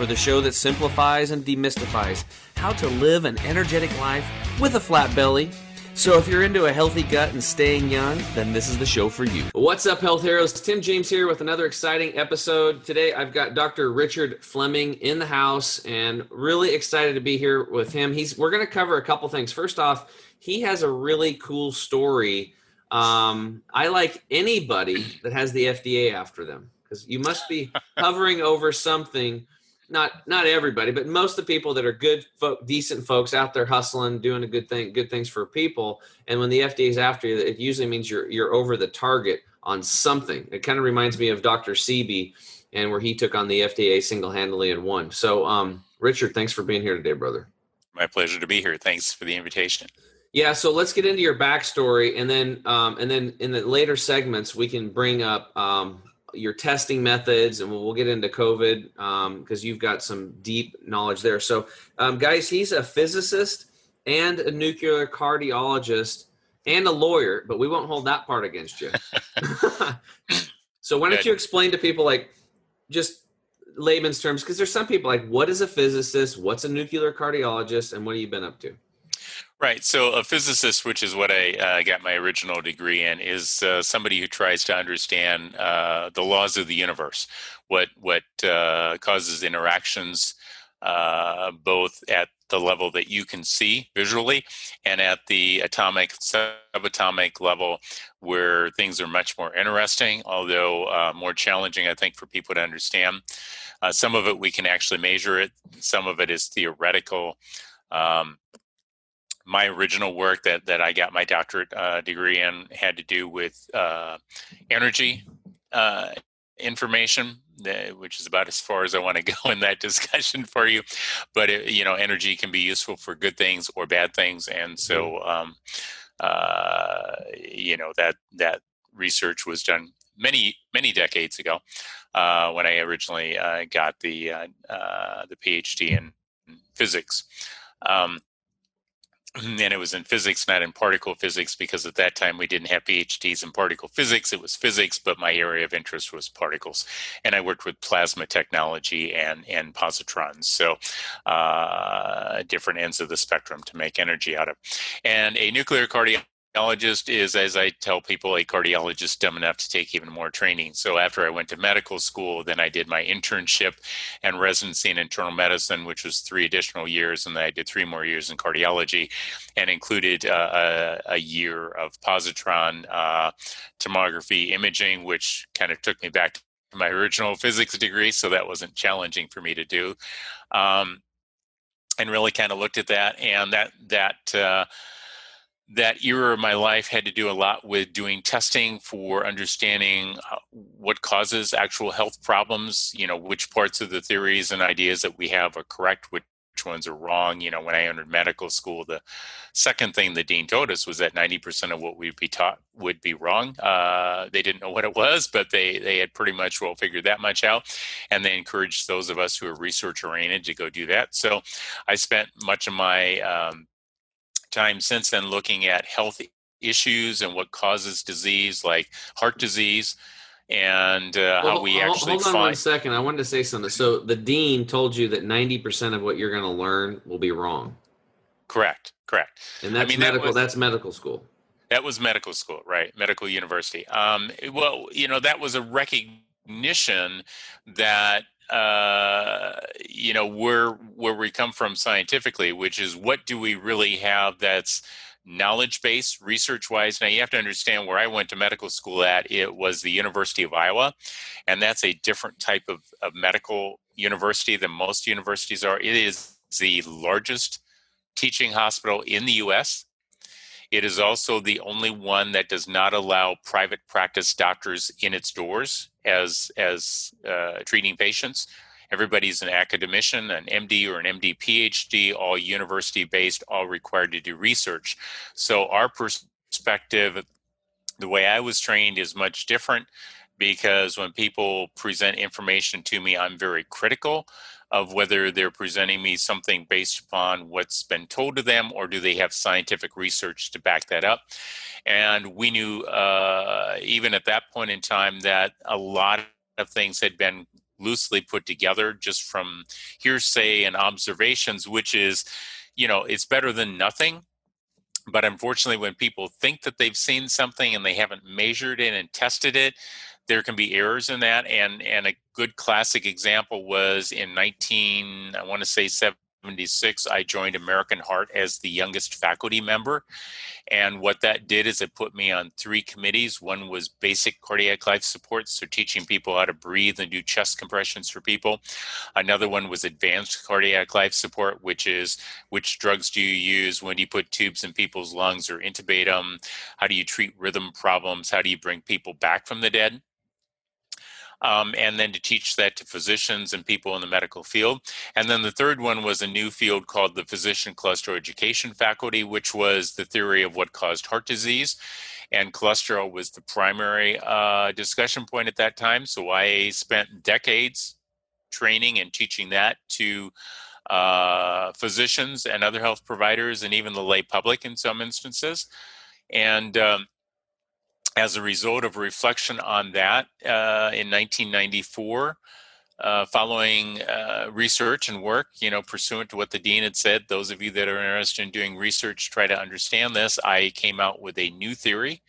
for the show that simplifies and demystifies how to live an energetic life with a flat belly. So, if you're into a healthy gut and staying young, then this is the show for you. What's up, health heroes? Tim James here with another exciting episode. Today, I've got Dr. Richard Fleming in the house, and really excited to be here with him. He's we're going to cover a couple things. First off, he has a really cool story. Um, I like anybody that has the FDA after them because you must be hovering over something not not everybody, but most of the people that are good, folk, decent folks out there hustling, doing a good thing, good things for people. And when the FDA is after you, it usually means you're you're over the target on something. It kind of reminds me of Dr. Sebi, and where he took on the FDA single handedly and won. So, um, Richard, thanks for being here today, brother. My pleasure to be here. Thanks for the invitation. Yeah, so let's get into your backstory, and then um, and then in the later segments we can bring up um, your testing methods, and we'll, get into COVID because um, you've got some deep knowledge there. So, um, guys, he's a physicist and a nuclear cardiologist and a lawyer, but we won't hold that part against you. so, why don't you explain to people, like, just layman's terms, because there's some people like, what is a physicist? What's a nuclear cardiologist? And what have you been up to? Right. So, a physicist, which is what I uh, got my original degree in, is uh, somebody who tries to understand uh, the laws of the universe, what what uh, causes interactions, uh, both at the level that you can see visually and at the atomic subatomic level, where things are much more interesting, although uh, more challenging, I think, for people to understand. some of it we can actually measure it. Some of it is theoretical. Um, my original work that, that I got my doctorate uh, degree in had to do with uh, energy uh, information, which is about as far as I want to go in that discussion for you. But it, you know, energy can be useful for good things or bad things, and so mm-hmm. um, uh, you know that that research was done many many decades ago uh, when I originally uh, got the the PhD in physics. Um, and it was in physics, not in particle physics, because at that time we didn't have PhDs in particle physics. It was physics, but my area of interest was particles, and I worked with plasma technology and and positrons, so uh, different ends of the spectrum to make energy out of. And a nuclear cardiologist cardiologist is, as I tell people, a cardiologist dumb enough to take even more training. So after I went to medical school, then I did my internship and residency in internal medicine, which was three additional years, and then I did three more years in cardiology, and included uh, a, a, year of positron uh, tomography imaging, which kind of took me back to my original physics degree. So that wasn't challenging for me to do, um, and really kind of looked at that, and that that. Uh, that era of my life had to do a lot with doing testing for understanding uh, what causes actual health problems you know which parts of the theories and ideas that we have are correct which ones are wrong. You know when i entered medical school the second thing the dean told us was that 90% of what we'd be taught would be wrong. Uh, they didn't know what it was but they they had pretty much well figured that much out and they encouraged those of us who are research oriented to go do that. So i spent much of my um, time since then looking at health issues and what causes disease, like heart disease, and uh, well, how we hold, actually. Hold on find... one second. I wanted to say something. So the dean told you that ninety percent of what you're going to learn will be wrong. Correct. Correct. And that's I mean, medical. That was, that's medical school. That was medical school, right? Medical university. Um, well, you know, that was a recognition that uh, you know where where we come from scientifically, which is what do we really have that's knowledge based research wise? Now you have to understand where i went to medical school at it was the university of iowa and that's a different type of, of medical university than most universities are. It is the largest teaching hospital in the us it is also the only one that does not allow private practice doctors in its doors as as uh, treating patients, everybody's an academician, an MD or an MD PhD, all university based, all required to do research. So our perspective, the way I was trained, is much different because when people present information to me, I'm very critical of whether they're presenting me something based upon what's been told to them or do they have scientific research to back that up. And we knew, uh, even at that point in time, that a lot of things had been loosely put together just from hearsay and observations, which is, you know, it's better than nothing. But unfortunately, when people think that they've seen something and they haven't measured it and tested it, there can be errors in that. And and a good classic example was in 19, I want to say 76, I joined American Heart as the youngest faculty member. And what that did is it put me on three committees. One was basic cardiac life support, so teaching people how to breathe and do chest compressions for people. Another one was advanced cardiac life support, which is which drugs do you use? When do you put tubes in people's lungs or intubate them? How do you treat rhythm problems? How do you bring people back from the dead? Um, and then to teach that to physicians and people in the medical field. And then the third one was a new field called the Physician Cholesterol Education Faculty, which was the theory of what caused heart disease. And cholesterol was the primary uh, discussion point at that time. So I spent decades training and teaching that to uh, physicians and other health providers and even the lay public in some instances. And um, as a result of reflection on that uh, in 1994, uh, following uh, research and work, you know, pursuant to what the dean had said, those of you that are interested in doing research try to understand this. I came out with a new theory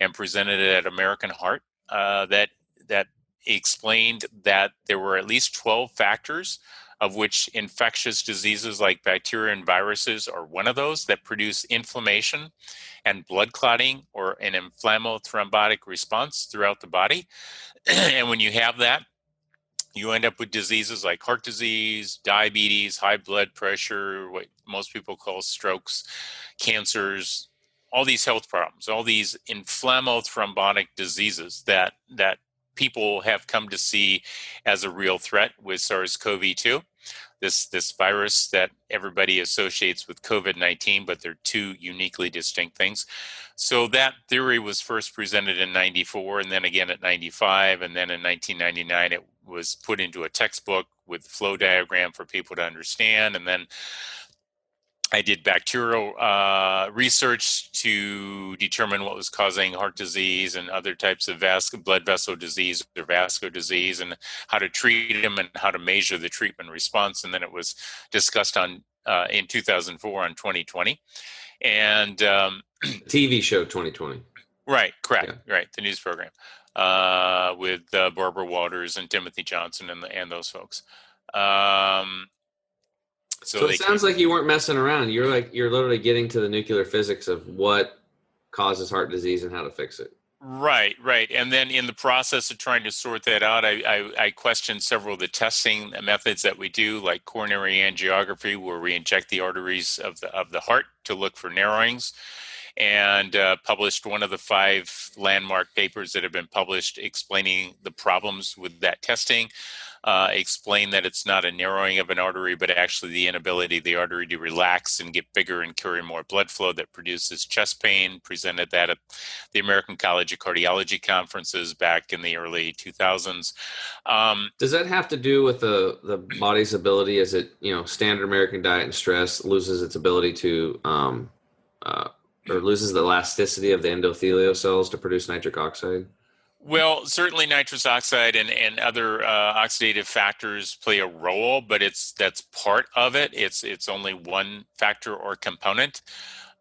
and presented it at American Heart uh, that that explained that there were at least 12 factors of which infectious diseases like bacteria and viruses are one of those that produce inflammation and blood clotting or an inflammothrombotic response throughout the body. and when you have that, you end up with diseases like heart disease, diabetes, high blood pressure, what most people call strokes, cancers, all these health problems, all these inflammothrombotic diseases that that people have come to see as a real threat with SARS-CoV-2 this this virus that everybody associates with COVID-19, but they're two uniquely distinct things. So that theory was first presented in 94 and then again at 95 and then in 1999 it was put into a textbook with flow diagram for people to understand and then I did bacterial uh, research to determine what was causing heart disease and other types of vas- blood vessel disease or vascular disease and how to treat them and how to measure the treatment response. And then it was discussed on uh, in 2004 on 2020. And um, TV show 2020. Right, correct, yeah. right, the news program uh, with uh, Barbara Walters and Timothy Johnson and, the, and those folks. Um, so, so it sounds like you weren't messing around. You're like you're literally getting to the nuclear physics of what causes heart disease and how to fix it. Right, right. And then in the process of trying to sort that out, I, I, I questioned several of the testing methods that we do, like coronary angiography, where we inject the arteries of the of the heart to look for narrowings and uh, published one of the five landmark papers that have been published explaining the problems with that testing. Uh, explain that it's not a narrowing of an artery, but actually the inability of the artery to relax and get bigger and carry more blood flow that produces chest pain. Presented that at the American College of Cardiology conferences back in the early 2000s. Um, Does that have to do with the the body's ability? As it you know, standard American diet and stress loses its ability to um, uh, or loses the elasticity of the endothelial cells to produce nitric oxide? Well, certainly nitrous oxide and, and other uh, oxidative factors play a role, but it's that's part of it. It's it's only one factor or component.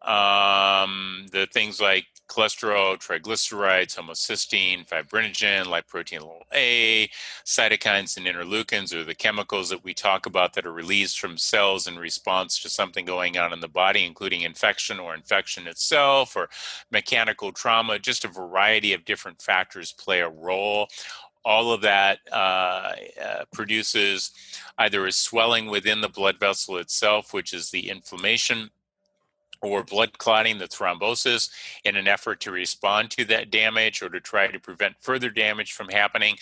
Um, the things like cholesterol, triglycerides, homocysteine, fibrinogen, lipoprotein A, cytokines, and interleukins are the chemicals that we talk about that are released from cells in response to something going on in the body, including infection or infection itself or mechanical trauma. Just a variety of different factors play a role all of that uh, uh, produces either a swelling within the blood vessel itself, which is the inflammation, or blood clotting, the thrombosis, in an effort to respond to that damage or to try to prevent further damage from happening.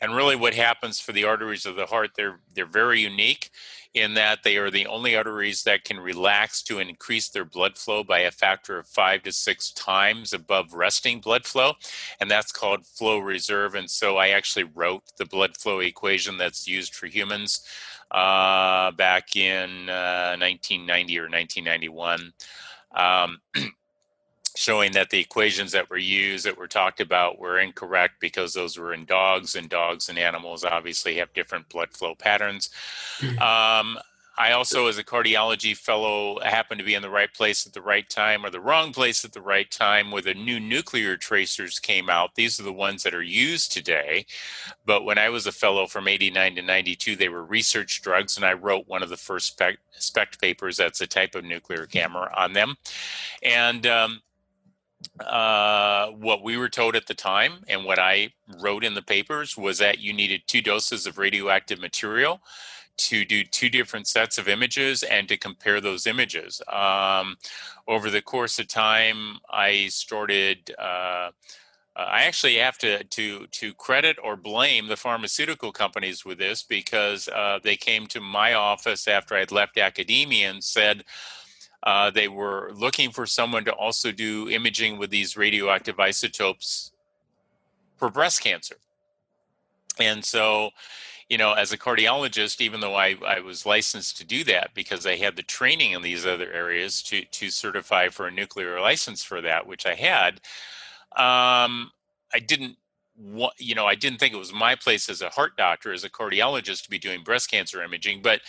And really, what happens for the arteries of the heart, they're they're very unique in that they are the only arteries that can relax to increase their blood flow by a factor of five to six times above resting blood flow. And that's called flow reserve. And so I actually wrote the blood flow equation that's used for humans uh, back in uh, 1990 or 1991. Um, showing that the equations that were used that were talked about were incorrect because those were in dogs and dogs and animals obviously have different blood flow patterns mm-hmm. um, i also as a cardiology fellow happened to be in the right place at the right time or the wrong place at the right time where the new nuclear tracers came out. These are the ones that are used today. But when i was a fellow from 89 to 92 they were research drugs and i wrote one of the first spec, SPECT papers that's a type of nuclear camera on them. And um, uh, what we were told at the time and what I wrote in the papers was that you needed two doses of radioactive material to do two different sets of images and to compare those images. Um, over the course of time, I started. Uh, I actually have to to to credit or blame the pharmaceutical companies with this because uh, they came to my office after I'd left academia and said, uh, they were looking for someone to also do imaging with these radioactive isotopes for breast cancer. And so, you know, as a cardiologist, even though I, I was licensed to do that because I had the training in these other areas to, to certify for a nuclear license for that, which I had, um, I didn't what you know i didn't think it was my place as a heart doctor as a cardiologist to be doing breast cancer imaging but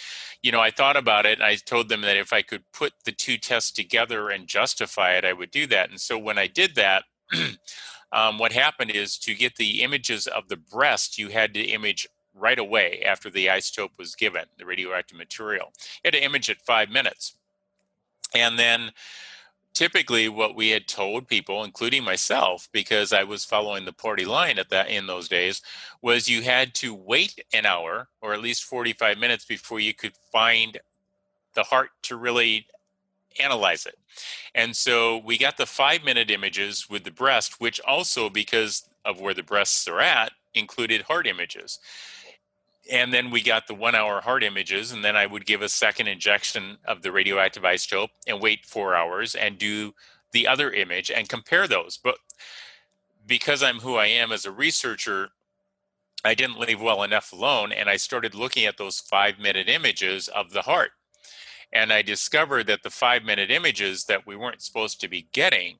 you know i thought about it and i told them that if i could put the two tests together and justify it i would do that. And so when i did that um, what happened is to get the images of the breast you had to image right away after the isotope was given the radioactive material. You had to image it five minutes. And then typically what we had told people including myself because i was following the party line at that in those days was you had to wait an hour or at least 45 minutes before you could find the heart to really analyze it. And so we got the five minute images with the breast which also because of where the breasts are at included heart images and then we got the one hour heart images and then i would give a second injection of the radioactive isotope and wait four hours and do the other image and compare those. But because i'm who i am as a researcher i didn't leave well enough alone and i started looking at those five minute images of the heart. And i discovered that the five minute images that we weren't supposed to be getting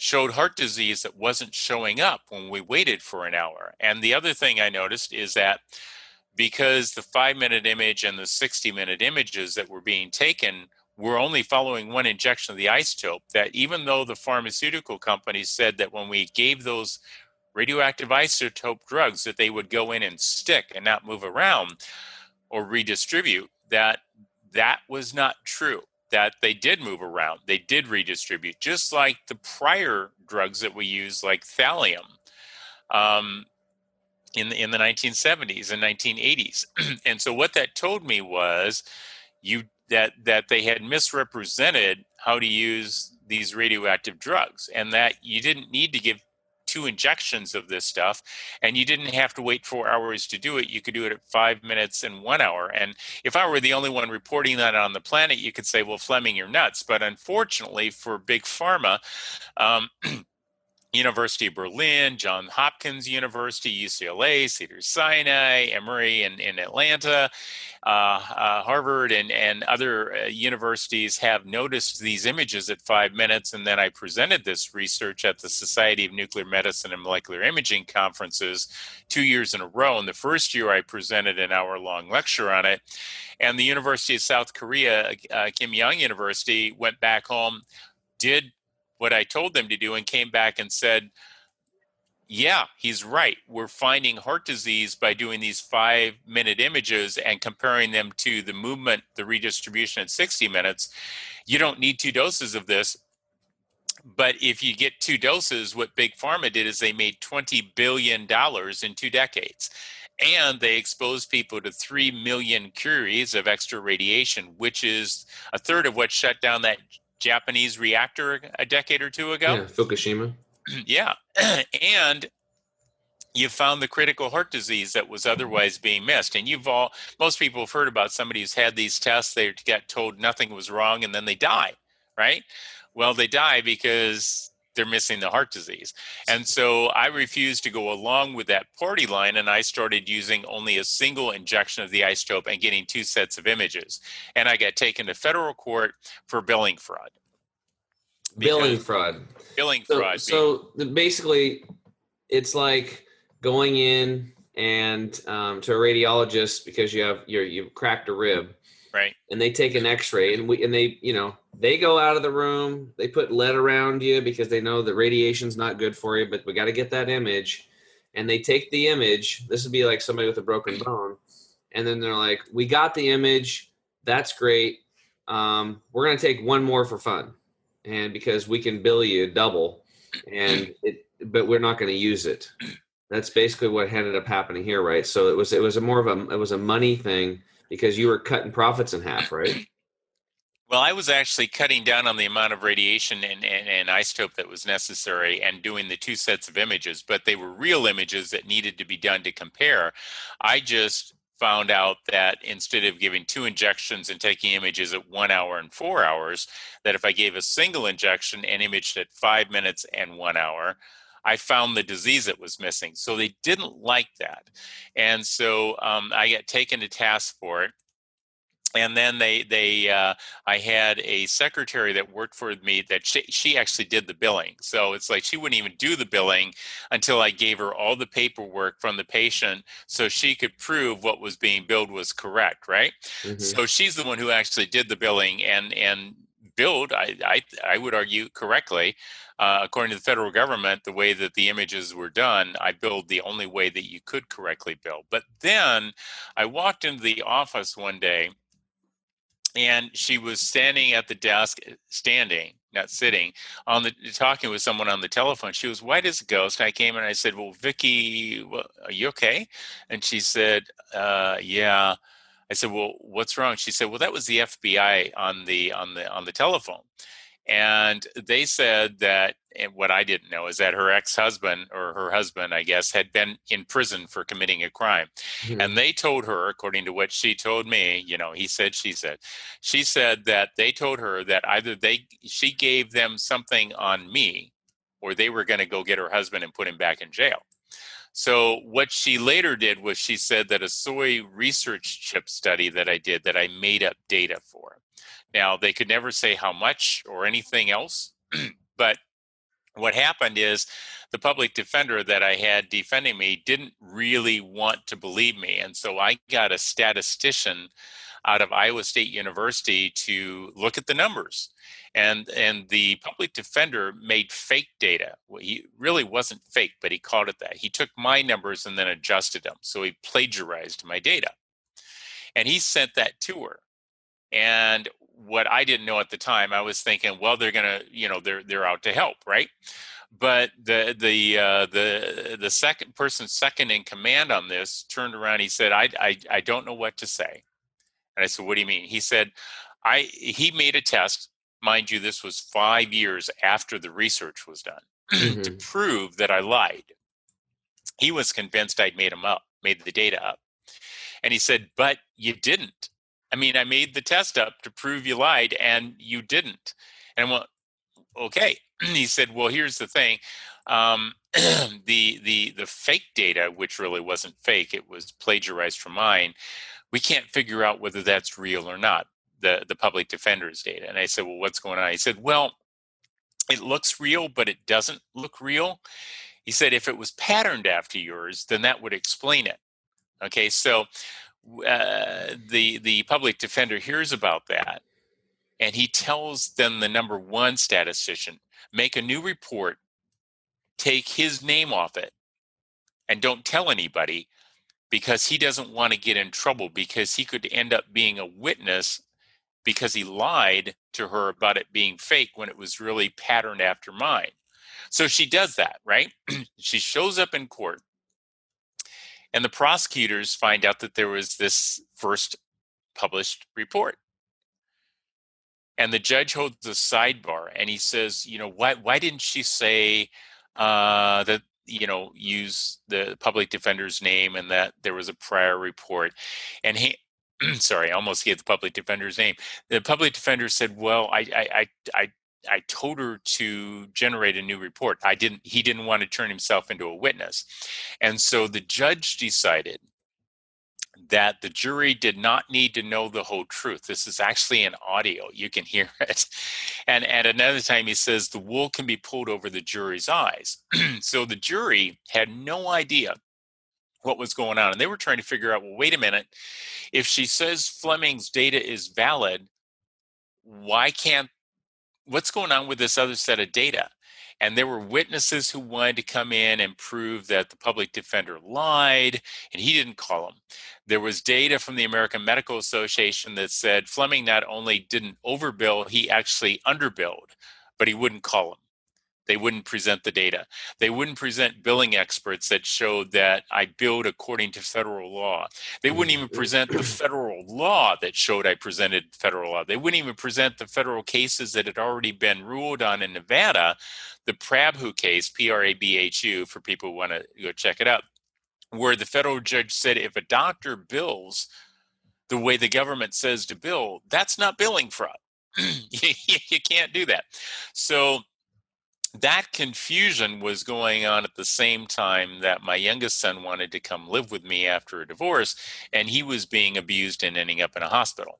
showed heart disease that wasn't showing up when we waited for an hour. And the other thing I noticed is that because the five minute image and the 60 minute images that were being taken were only following one injection of the isotope, that even though the pharmaceutical companies said that when we gave those radioactive isotope drugs that they would go in and stick and not move around or redistribute, that that was not true that they did move around. They did redistribute, just like the prior drugs that we use, like thallium, um, in the, in the 1970s and 1980s. and so what that told me was you that that they had misrepresented how to use these radioactive drugs, and that you didn't need to give two injections of this stuff and you didn't have to wait four hours to do it you could do it at five minutes and one hour. And if i were the only one reporting that on the planet you could say well fleming you're nuts. But unfortunately for big pharma um, University of Berlin, John Hopkins University, UCLA, Cedars Sinai, Emory in, in Atlanta, Harvard, and, and other uh, universities have noticed these images at five minutes. And then I presented this research at the Society of Nuclear Medicine and Molecular Imaging conferences two years in a row. And the first year I presented an hour long lecture on it. And the University of South Korea, uh, Kim Young University, went back home, did what I told them to do and came back and said, yeah, he's right. We're finding heart disease by doing these five minute images and comparing them to the movement, the redistribution at 60 minutes. You don't need two doses of this. But if you get two doses, what Big Pharma did is they made $20 billion in two decades. And they exposed people to 3 million curies of extra radiation, which is a third of what shut down that Japanese reactor a decade or two ago. Yeah, Fukushima. yeah. and you found the critical heart disease that was otherwise being missed. And you've all, most people have heard about somebody who's had these tests, they get told nothing was wrong, and then they die, right? Well, they die because they're missing the heart disease. And so I refused to go along with that party line, and I started using only a single injection of the isotope and getting two sets of images. And I got taken to federal court for billing fraud. Billing fraud. Billing So, fraud. so the- basically, it's like going in and um, to a radiologist because you have you're, you've cracked a rib, right. and they take an X-ray, and we and they you know they go out of the room, they put lead around you because they know the radiation's not good for you, but we got to get that image, and they take the image. This would be like somebody with a broken bone, and then they're like, "We got the image, that's great. Um, we're gonna take one more for fun, and because we can bill you double, and it, but we're not gonna use it." That's basically what ended up happening here, right? So it was it was a more of a it was a money thing because you were cutting profits in half, right? Well, I was actually cutting down on the amount of radiation and, and, and isotope that was necessary and doing the two sets of images, but they were real images that needed to be done to compare. I just found out that instead of giving two injections and taking images at one hour and four hours, that if I gave a single injection and imaged at five minutes and one hour, I found the disease that was missing. So they didn't like that. And so um, I got taken to task for it and then they they uh, I had a secretary that worked for me that she, she actually did the billing. So it's like she wouldn't even do the billing until I gave her all the paperwork from the patient so she could prove what was being billed was correct, right? Mhm. So she's the one who actually did the billing and and billed. I I, I would argue correctly. Uh, according to the federal government, the way that the images were done, I billed the only way that you could correctly bill. But then I walked into the office one day and she was standing at the desk standing not sitting on the talking with someone on the telephone. She was white as a ghost. I came and i said well vicky are you okay? And she said uh, yeah. I said well what's wrong? She said well that was the fbi on the on the on the telephone. And they said that and what i didn't know is that her ex-husband or her husband i guess had been in prison for committing a crime. Mhm. and they told her according to what she told me you know he said she said she said that they told her that either they she gave them something on me or they were going to go get her husband and put him back in jail. So what she later did was she said that a soy research chip study that i did that i made up data for. Now they could never say how much or anything else but what happened is the public defender that I had defending me didn't really want to believe me. And so I got a statistician out of Iowa State University to look at the numbers. And and the public defender made fake data. Well, he really wasn't fake, but he called it that. He took my numbers and then adjusted them. So he plagiarized my data. And he sent that to her. And what I didn't know at the time, I was thinking, well, they're gonna, you know, they're they're out to help, right? But the the uh, the the second person, second in command on this, turned around. He said, I, I I don't know what to say. And I said, What do you mean? He said, I he made a test. Mind you, this was five years after the research was done to Mhm. prove that I lied. He was convinced I'd made him up, made the data up. And he said, But you didn't. I mean, I made the test up to prove you lied and you didn't. And I went, Okay. He said, Well, here's the thing. Um, the the the fake data, which really wasn't fake, it was plagiarized from mine. We can't figure out whether that's real or not. The the public defender's data. And I said, Well, what's going on? He said, Well, it looks real, but it doesn't look real. He said, if it was patterned after yours, then that would explain it. Okay, so uh, the the public defender hears about that, and he tells then the number one statistician make a new report, take his name off it, and don't tell anybody because he doesn't want to get in trouble because he could end up being a witness because he lied to her about it being fake when it was really patterned after mine. So she does that, right? she shows up in court, and the prosecutors find out that there was this first published report. and the judge holds a sidebar and he says, you know, why why didn't she say uh, that you know use the public defender's name and that there was a prior report and he sorry i almost gave the public defender's name the public defender said well i i i, I told her to generate a new report. I didn't he didn't want to turn himself into a witness. And so the judge decided that the jury did not need to know the whole truth. This is actually an audio. You can hear it. And at another time, he says the wool can be pulled over the jury's eyes. so the jury had no idea what was going on. And they were trying to figure out well, wait a minute, if she says Fleming's data is valid, why can't, what's going on with this other set of data? and there were witnesses who wanted to come in and prove that the public defender lied and he didn't call them there was data from the american medical association that said fleming not only didn't overbill he actually underbilled but he wouldn't call them they wouldn't present the data. They wouldn't present billing experts that showed that I billed according to federal law. They wouldn't even mm-hmm. present the federal law that showed I presented federal law. They wouldn't even present the federal cases that had already been ruled on in Nevada, the Prabhu case, P R A B H U, for people who want to go check it out, where the federal judge said if a doctor bills the way the government says to bill, that's not billing fraud. you, you can't do that. So that confusion was going on at the same time that my youngest son wanted to come live with me after a divorce and he was being abused and ending up in a hospital.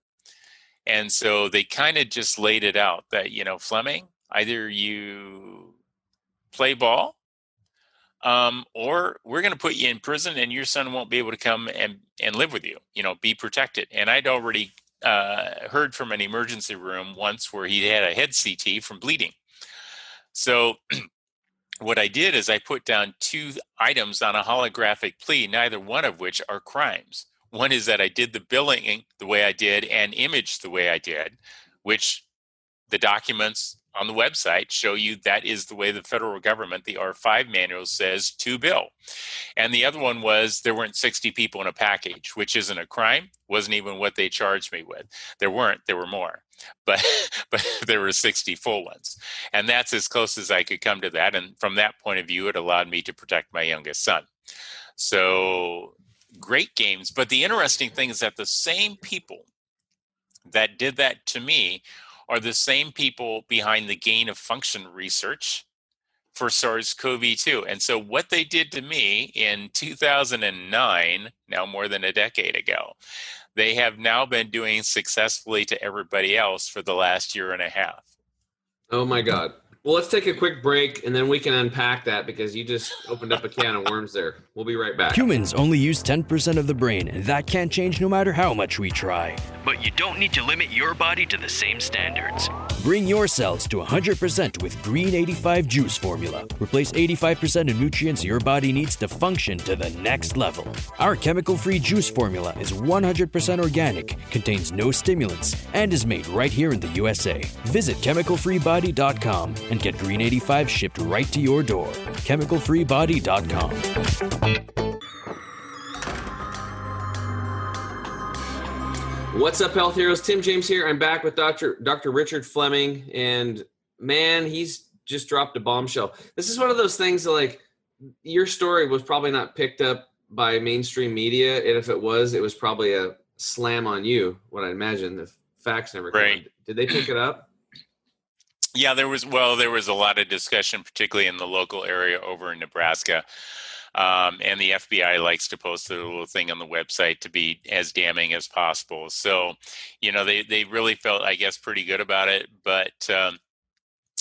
And so they kind of just laid it out that you know fleming either you play ball um, or we're going to put you in prison and your son won't be able to come and, and live with you you know be protected. And i'd already uh, heard from an emergency room once where he had a head ct from bleeding so what I did is I put down two items on a holographic plea, neither one of which are crimes. One is that I did the billing the way I did and imaged the way I did, which the documents on the website show you that is the way the federal government, the R5 manual says to bill. And the other one was there weren't 60 people in a package, which isn't a crime, wasn't even what they charged me with. There weren't, there were more. But but there were 60 full ones. And that's as close as I could come to that. And from that point of view, it allowed me to protect my youngest son. So great games. But the interesting thing is that the same people that did that to me are the same people behind the gain of function research for SARS CoV 2. And so, what they did to me in 2009, now more than a decade ago, they have now been doing successfully to everybody else for the last year and a half. Oh my God. Well, let's take a quick break and then we can unpack that because you just opened up a can of worms there. We'll be right back. Humans only use 10% of the brain, and that can't change no matter how much we try. But you don't need to limit your body to the same standards. Bring your cells to 100% with Green 85 Juice Formula. Replace 85% of nutrients your body needs to function to the next level. Our chemical free juice formula is 100% organic, contains no stimulants, and is made right here in the USA. Visit chemicalfreebody.com and get Green 85 shipped right to your door. ChemicalFreeBody.com. What's up, health heroes? Tim James here. I'm back with Dr. Dr. Richard Fleming, and man, he's just dropped a bombshell. This is one of those things that, like, your story was probably not picked up by mainstream media, and if it was, it was probably a slam on you. What I imagine the facts never right. Came. Did they pick it up? Yeah, there was well, there was a lot of discussion, particularly in the local area over in Nebraska. Um, and the FBI likes to post a little thing on the website to be as damning as possible. So, you know, they they really felt, I guess, pretty good about it. But um,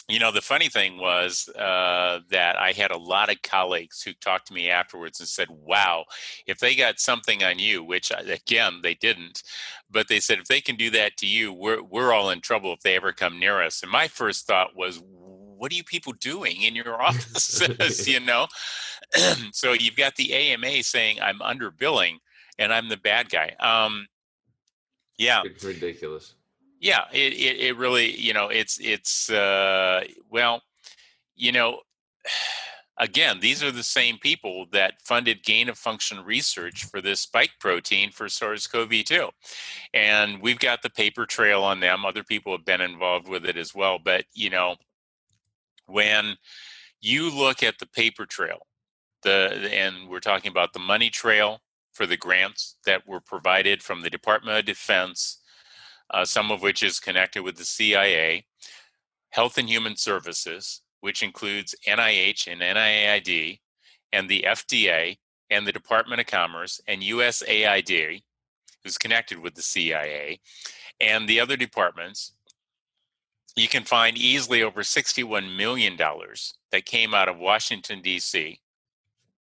you know, the funny thing was uh, that I had a lot of colleagues who talked to me afterwards and said, "Wow, if they got something on you, which uh, again they didn't, but they said if they can do that to you, we're we're all in trouble if they ever come near us." And my first thought was, "What are you people doing in your offices?" you know, so you've got the AMA saying I'm underbilling and I'm the bad guy. Um, yeah, it's ridiculous yeah it, it, it really you know it's it's uh well you know again, these are the same people that funded gain of function research for this spike protein for SARS CoV 2. And we've got the paper trail on them. Other people have been involved with it as well. But, you know, when you look at the paper trail, the and we're talking about the money trail for the grants that were provided from the Department of Defense, uh, some of which is connected with the CIA, Health and Human Services, which includes NIH and NIAID, and the FDA, and the Department of Commerce, and USAID, who's connected with the CIA, and the other departments, you can find easily over $61 million that came out of Washington, D.C.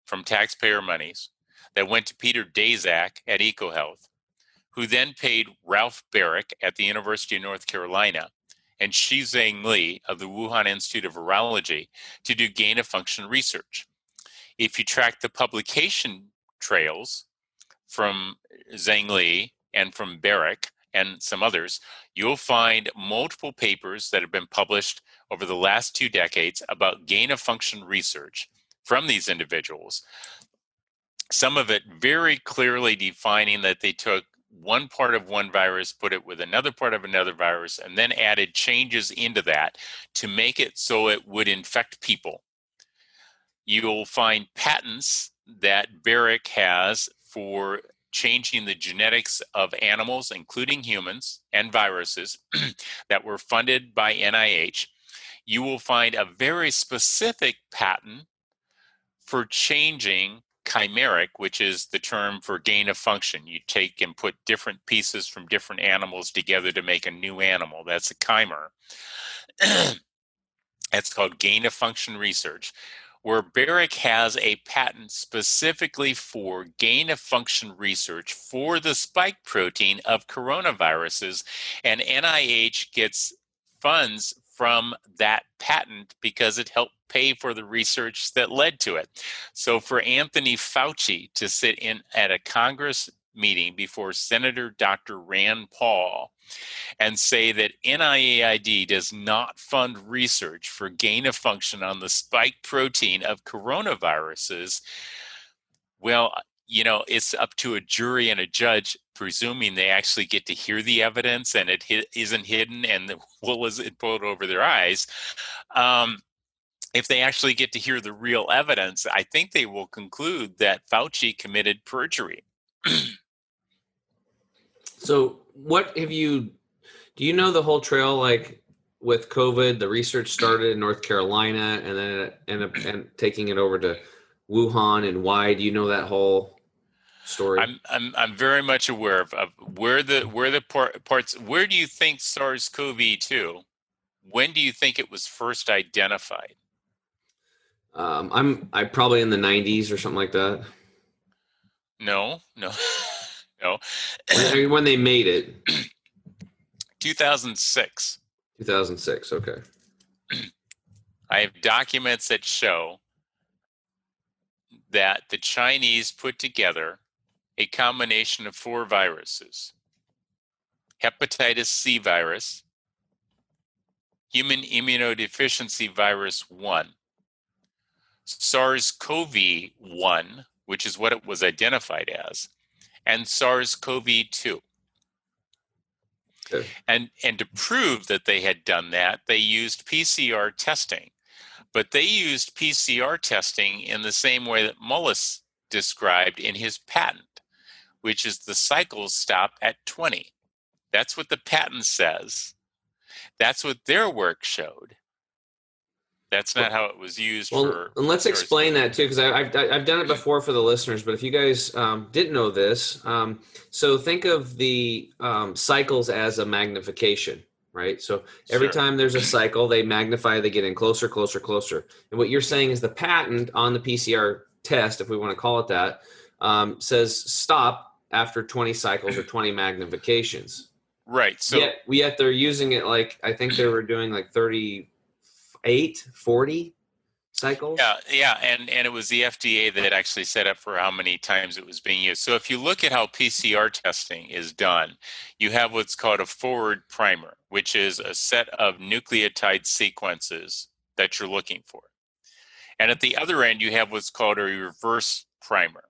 from taxpayer monies that went to Peter Daszak at EcoHealth, who then paid Ralph Baric at the University of North Carolina and Shi Zhengli of the Wuhan Institute of Virology to do gain of function research. If you track the publication trails from Zhengli and from Baric and some others, you'll find multiple papers that have been published over the last two decades about gain of function research from these individuals. Some of it very clearly defining that they took one part of one virus, put it with another part of another virus, and then added changes into that to make it so it would infect people. You'll find patents that Baric has for changing the genetics of animals, including humans and viruses, that were funded by NIH. You will find a very specific patent for changing chimeric, which is the term for gain of function. You take and put different pieces from different animals together to make a new animal. That's a chimer. That's called gain of function research, where Baric has a patent specifically for gain of function research for the spike protein of coronaviruses, and NIH gets funds from that patent because it helped pay for the research that led to it. So for Anthony Fauci to sit in at a Congress meeting before Senator Dr. Rand Paul and say that NIAID does not fund research for gain of function on the spike protein of coronaviruses, well, you know, it's up to a jury and a judge, presuming they actually get to hear the evidence and it isn't hidden and the wool isn't pulled over their eyes. Um, if they actually get to hear the real evidence, I think they will conclude that Fauci committed perjury. so, what have you? Do you know the whole trail? Like with COVID, the research started in North Carolina, and then up and taking it over to Wuhan and why? Do you know that whole story? I'm I'm I'm very much aware of, of where the where the par- parts. Where do you think SARS-CoV-2? When do you think it was first identified? Um, I'm I probably in the 90s or something like that. No, no, no. when, when they made it. 2006. 2006. Okay. I have documents that show that the Chinese put together a combination of four viruses hepatitis C virus, human immunodeficiency virus 1, SARS CoV 1, which is what it was identified as, and SARS CoV 2. Okay. And, and to prove that they had done that, they used PCR testing. But they used PCR testing in the same way that Mullis described in his patent which is the cycles stop at 20. That's what the patent says. That's what their work showed. That's not how it was used well, for. And let's explain that too, because I've I've done it before for the listeners. But if you guys um, didn't know this, um, so think of the um, cycles as a magnification, right? So every sure. time there's a cycle, they magnify, they get in closer, closer, closer. And what you're saying is the patent on the PCR test, if we want to call it that, um, says stop after 20 cycles or 20 magnifications. Right. So yet, yet they're using it like I think they were doing like 38, 40 cycles. Yeah, yeah, and and it was the FDA that actually set up for how many times it was being used. So if you look at how PCR testing is done, you have what's called a forward primer, which is a set of nucleotide sequences that you're looking for. And at the other end, you have what's called a reverse primer.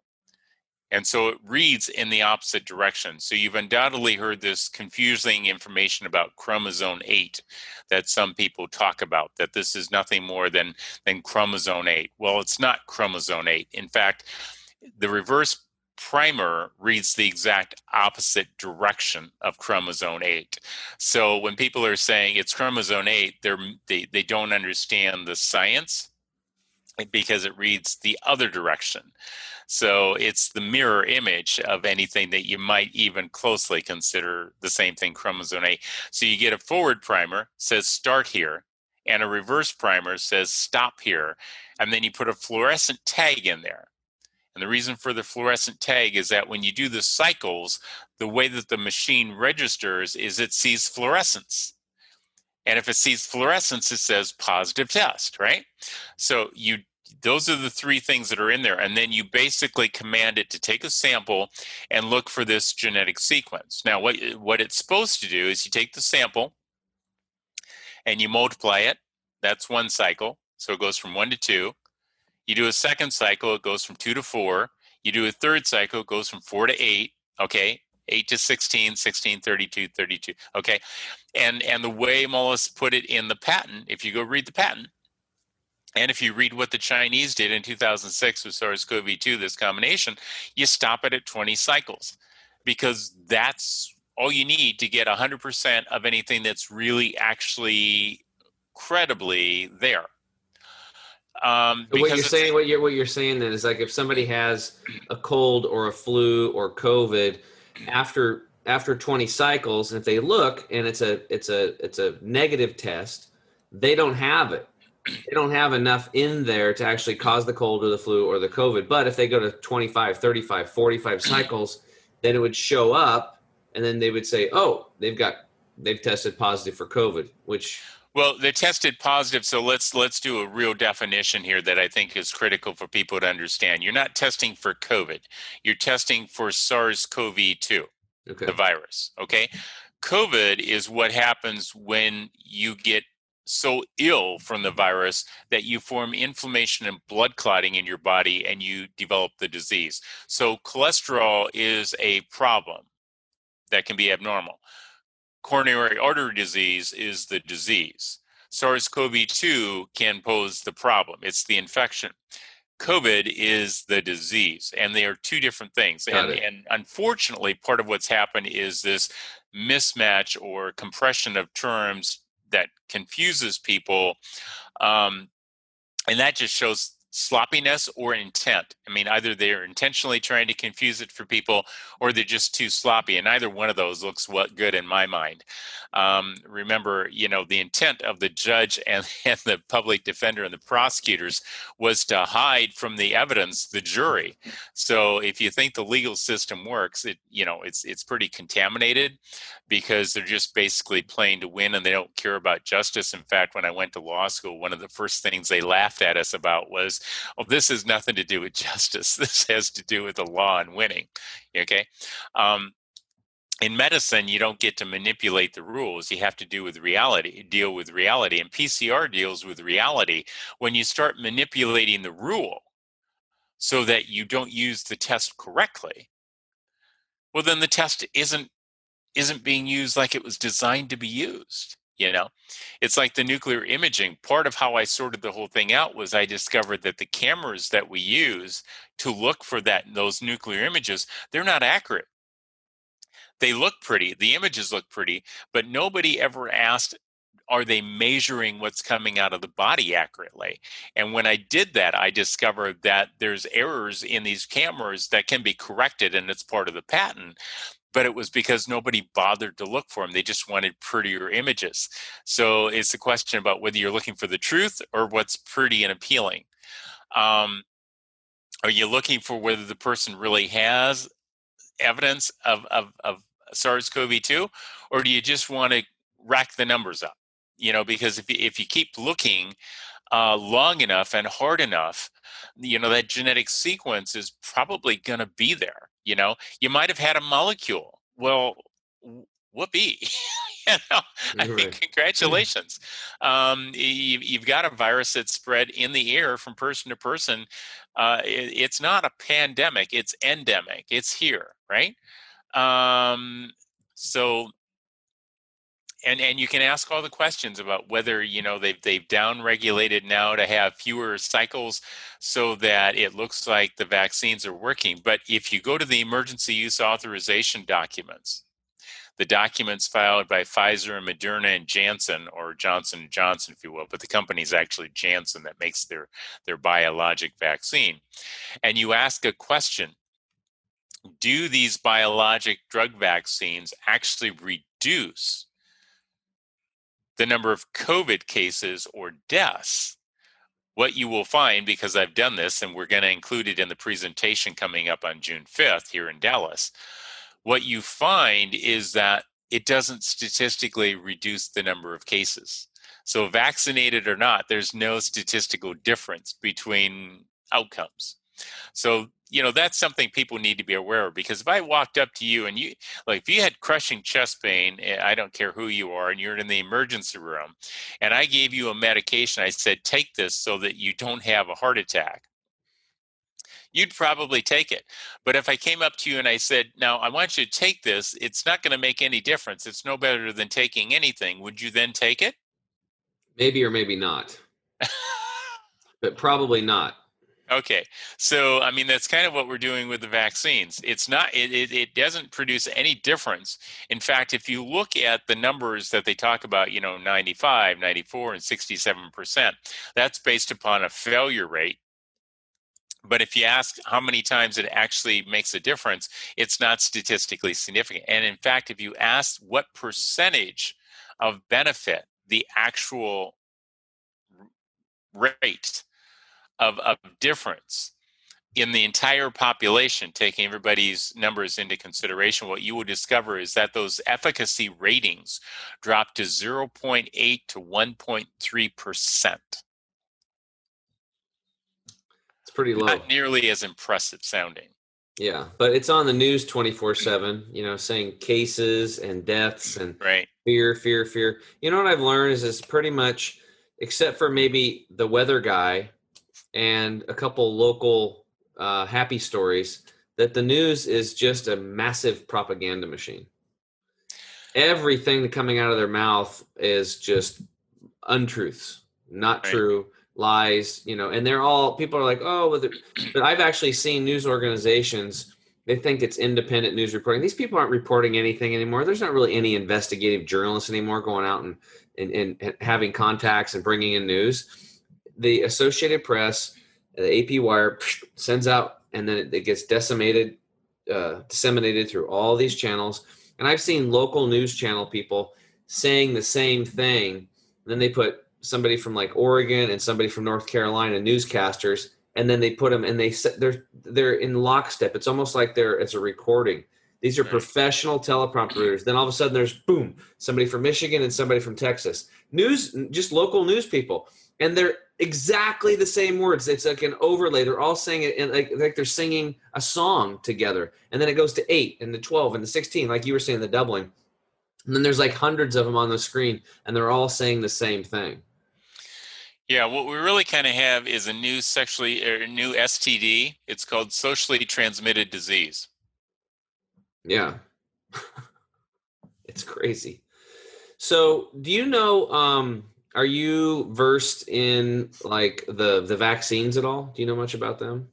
And so it reads in the opposite direction. So you've undoubtedly heard this confusing information about chromosome 8 that some people talk about, that this is nothing more than, than chromosome 8. Well, it's not chromosome 8. In fact, the reverse primer reads the exact opposite direction of chromosome 8. So when people are saying it's chromosome 8, they're, they, they don't understand the science because it reads the other direction. So it's the mirror image of anything that you might even closely consider the same thing, chromosome A. So you get a forward primer, says start here, and a reverse primer says stop here. And then you put a fluorescent tag in there. And the reason for the fluorescent tag is that when you do the cycles, the way that the machine registers is it sees fluorescence. And if it sees fluorescence, it says positive test, right? So you those are the three things that are in there and then you basically command it to take a sample and look for this genetic sequence. Now what what it's supposed to do is you take the sample and you multiply it. That's one cycle so it goes from 1 to 2 you do a second cycle it goes from 2 to 4 you do a third cycle it goes from 4 to 8 okay? 8 to 16 16 32 32 okay? And and the way Mullis put it in the patent if you go read the patent and if you read what the Chinese did in 2006 with SARS CoV 2, this combination, you stop it at 20 cycles because that's all you need to get 100% of anything that's really actually credibly there. Um, what you're saying, what you're what you're saying then is like if somebody has a cold or a flu or COVID, after after 20 cycles, and if they look and it's a it's a it's a negative test, they don't have it they don't have enough in there to actually cause the cold or the flu or the COVID. But if they go to 25, 35, 45 cycles, then it would show up and then they would say, oh, they've got, they've tested positive for COVID, which. Well, they tested positive, so let's let's do a real definition here that I think is critical for people to understand. You're not testing for COVID. You're testing for SARS-CoV-2, okay. the virus. Okay, COVID is what happens when you get so ill from the virus that you form inflammation and blood clotting in your body and you develop the disease. So, cholesterol is a problem that can be abnormal. Coronary artery disease is the disease. SARS CoV 2 can pose the problem, it's the infection. COVID is the disease, and they are two different things. And, and, unfortunately, part of what's happened is this mismatch or compression of terms that confuses people um, and that just shows sloppiness or intent. I mean, either they're intentionally trying to confuse it for people or they're just too sloppy. And either one of those looks what good in my mind. Um, remember, you know, the intent of the judge and, and the public defender and the prosecutors was to hide from the evidence the jury. So if you think the legal system works, it, you know, it's, it's pretty contaminated because they're just basically playing to win and they don't care about justice. In fact, when I went to law school, one of the first things they laughed at us about was well, this has nothing to do with justice. This has to do with the law and winning. Okay. Um, in medicine, you don't get to manipulate the rules. You have to do with reality, deal with reality. And PCR deals with reality. When you start manipulating the rule so that you don't use the test correctly, well, then the test isn't isn't being used like it was designed to be used you know? It's like the nuclear imaging. Part of how i sorted the whole thing out was i discovered that the cameras that we use to look for that those nuclear images they're not accurate. They look pretty. The images look pretty but nobody ever asked are they measuring what's coming out of the body accurately? And when i did that i discovered that there's errors in these cameras that can be corrected and it's part of the patent but it was because nobody bothered to look for them. They just wanted prettier images. So it's a question about whether you're looking for the truth or what's pretty and appealing. Um, are you looking for whether the person really has evidence of, of, of SARS-CoV-2, or do you just want to rack the numbers up? You know, because if you, if you keep looking uh, long enough and hard enough, you know that genetic sequence is probably going to be there you know, you might have had a molecule. Well, whoopee. you know, I mean, Right. congratulations. Um, you, you've got a virus that's spread in the air from person to person. Uh, it, it's not a pandemic; it's endemic. It's here, right? Um, so, and and you can ask all the questions about whether you know they've they've down regulated now to have fewer cycles, so that it looks like the vaccines are working. But if you go to the emergency use authorization documents, the documents filed by Pfizer and Moderna and Janssen, or Johnson and Johnson, if you will, but the company is actually Janssen that makes their their biologic vaccine, and you ask a question: Do these biologic drug vaccines actually reduce the number of COVID cases or deaths? What you will find, because I've done this, and we're going to include it in the presentation coming up on June 5th here in Dallas what you find is that it doesn't statistically reduce the number of cases. So, vaccinated or not, there's no statistical difference between outcomes. So, you know, that's something people need to be aware of because if I walked up to you and you, like, if you had crushing chest pain, eh, I don't care who you are, and you're in the emergency room, and I gave you a medication, I said, take this so that you don't have a heart attack you'd probably take it. But if I came up to you and I said, Now I want you to take this, it's not going to make any difference. It's no better than taking anything. Would you then take it? Maybe or maybe not, but probably not. Okay. So, I mean, that's kind of what we're doing with the vaccines. It's not, it, it, it doesn't produce any difference. In fact, if you look at the numbers that they talk about, you know, 95, 94, and 67%, that's based upon a failure rate but if you ask how many times it actually makes a difference, it's not statistically significant. And in fact, if you ask what percentage of benefit the actual rate of, of difference in the entire population, taking everybody's numbers into consideration, what you will discover is that those efficacy ratings drop to 0.8 to 1.3 percent. It's pretty low. Not nearly as impressive sounding. Yeah, but it's on the news 24 7, you know, saying cases and deaths and mm-hmm, Right. fear, fear, fear. You know what I've learned is it's pretty much, except for maybe the weather guy and a couple local uh, happy stories, that the news is just a massive propaganda machine. Everything coming out of their mouth is just untruths, not Right. true lies, you know, and they're all people are like, oh, well, but I've actually seen news organizations. They think it's independent news reporting. These people aren't reporting anything anymore. There's not really any investigative journalists anymore going out and, and, and having contacts and bringing in news. The Associated Press, the AP Wire sends out, and then it, gets decimated, uh, disseminated through all these channels. And I've seen local news channel people saying the same thing. And Then they put somebody from like Oregon and somebody from North Carolina newscasters, and then they put them and they they're they're in lockstep. It's almost like they're it's a recording. These are professional teleprompters. Then all of a sudden there's boom, somebody from Michigan and somebody from Texas. News, just local news people, and they're exactly the same words. It's like an overlay. They're all saying it in like like they're singing a song together, and then it goes to eight and the twelve and the sixteen, like you were saying, the doubling. And then there's like hundreds of them on the screen, and they're all saying the same thing. Yeah, what we really kind of have is a new sexually or new STD. It's called socially transmitted disease. Yeah. it's crazy. So, do you know um are you versed in like the the vaccines at all? Do you know much about them?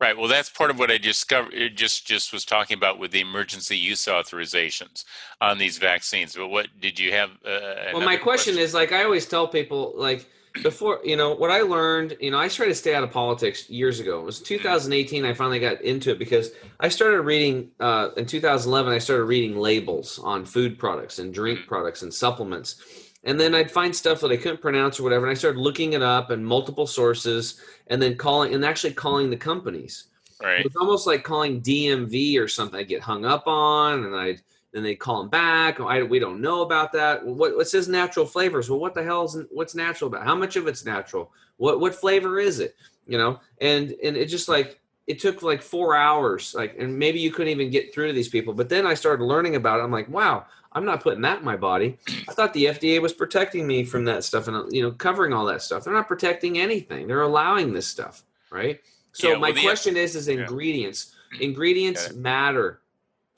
Right. Well, that's part of what I discovered. Just just was talking about with the emergency use authorizations on these vaccines. But what did you have? Uh, well, my question, is like I always tell people like before, you know, what I learned, you know, I tried to stay out of politics years ago. It was 2018 I finally got into it because I started reading uh in 2011 I started reading labels on food products and drink products and supplements. And then I'd find stuff that I couldn't pronounce or whatever and I started looking it up and multiple sources and then calling and actually calling the companies. right. It's almost like calling DMV or something. I get hung up on, and I then they call them back. Oh, I, we don't know about that. What, what says natural flavors? Well, what the hell is what's natural about? How much of it's natural? What what flavor is it? You know, and and it just like it took like four hours, like, and maybe you couldn't even get through to these people. But then I started learning about it. I'm like, wow, I'm not putting that in my body. I thought the FDA was protecting me from that stuff and you know covering all that stuff. They're not protecting anything. They're allowing this stuff, right? So Yeah, my well, question is: is yeah. ingredients? Ingredients Okay. matter.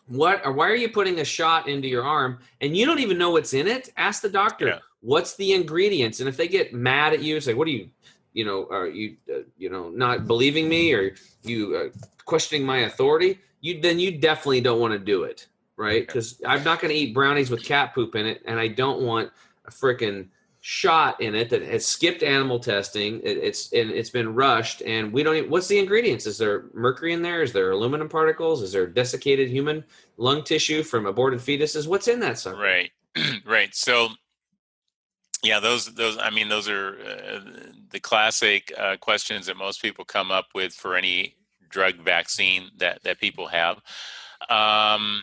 What or why are you putting a shot into your arm and you don't even know what's in it? Ask the doctor. Yeah. What's the ingredients? And if they get mad at you, say, "What are you, you know, are you, uh, you know, not believing me or you uh, questioning my authority?" You then you definitely don't want to do it, right? Because I'm not going to eat brownies with cat poop in it, and I don't want a freaking shot in it that has skipped animal testing. It, it's and it's been rushed, and we don't. Even, what's the ingredients? Is there mercury in there? Is there aluminum particles? Is there desiccated human lung tissue from aborted fetuses? What's in that sucker? Right, right. So, yeah, those those. I mean, those are uh, the classic uh, questions that most people come up with for any drug vaccine that that people have. Um,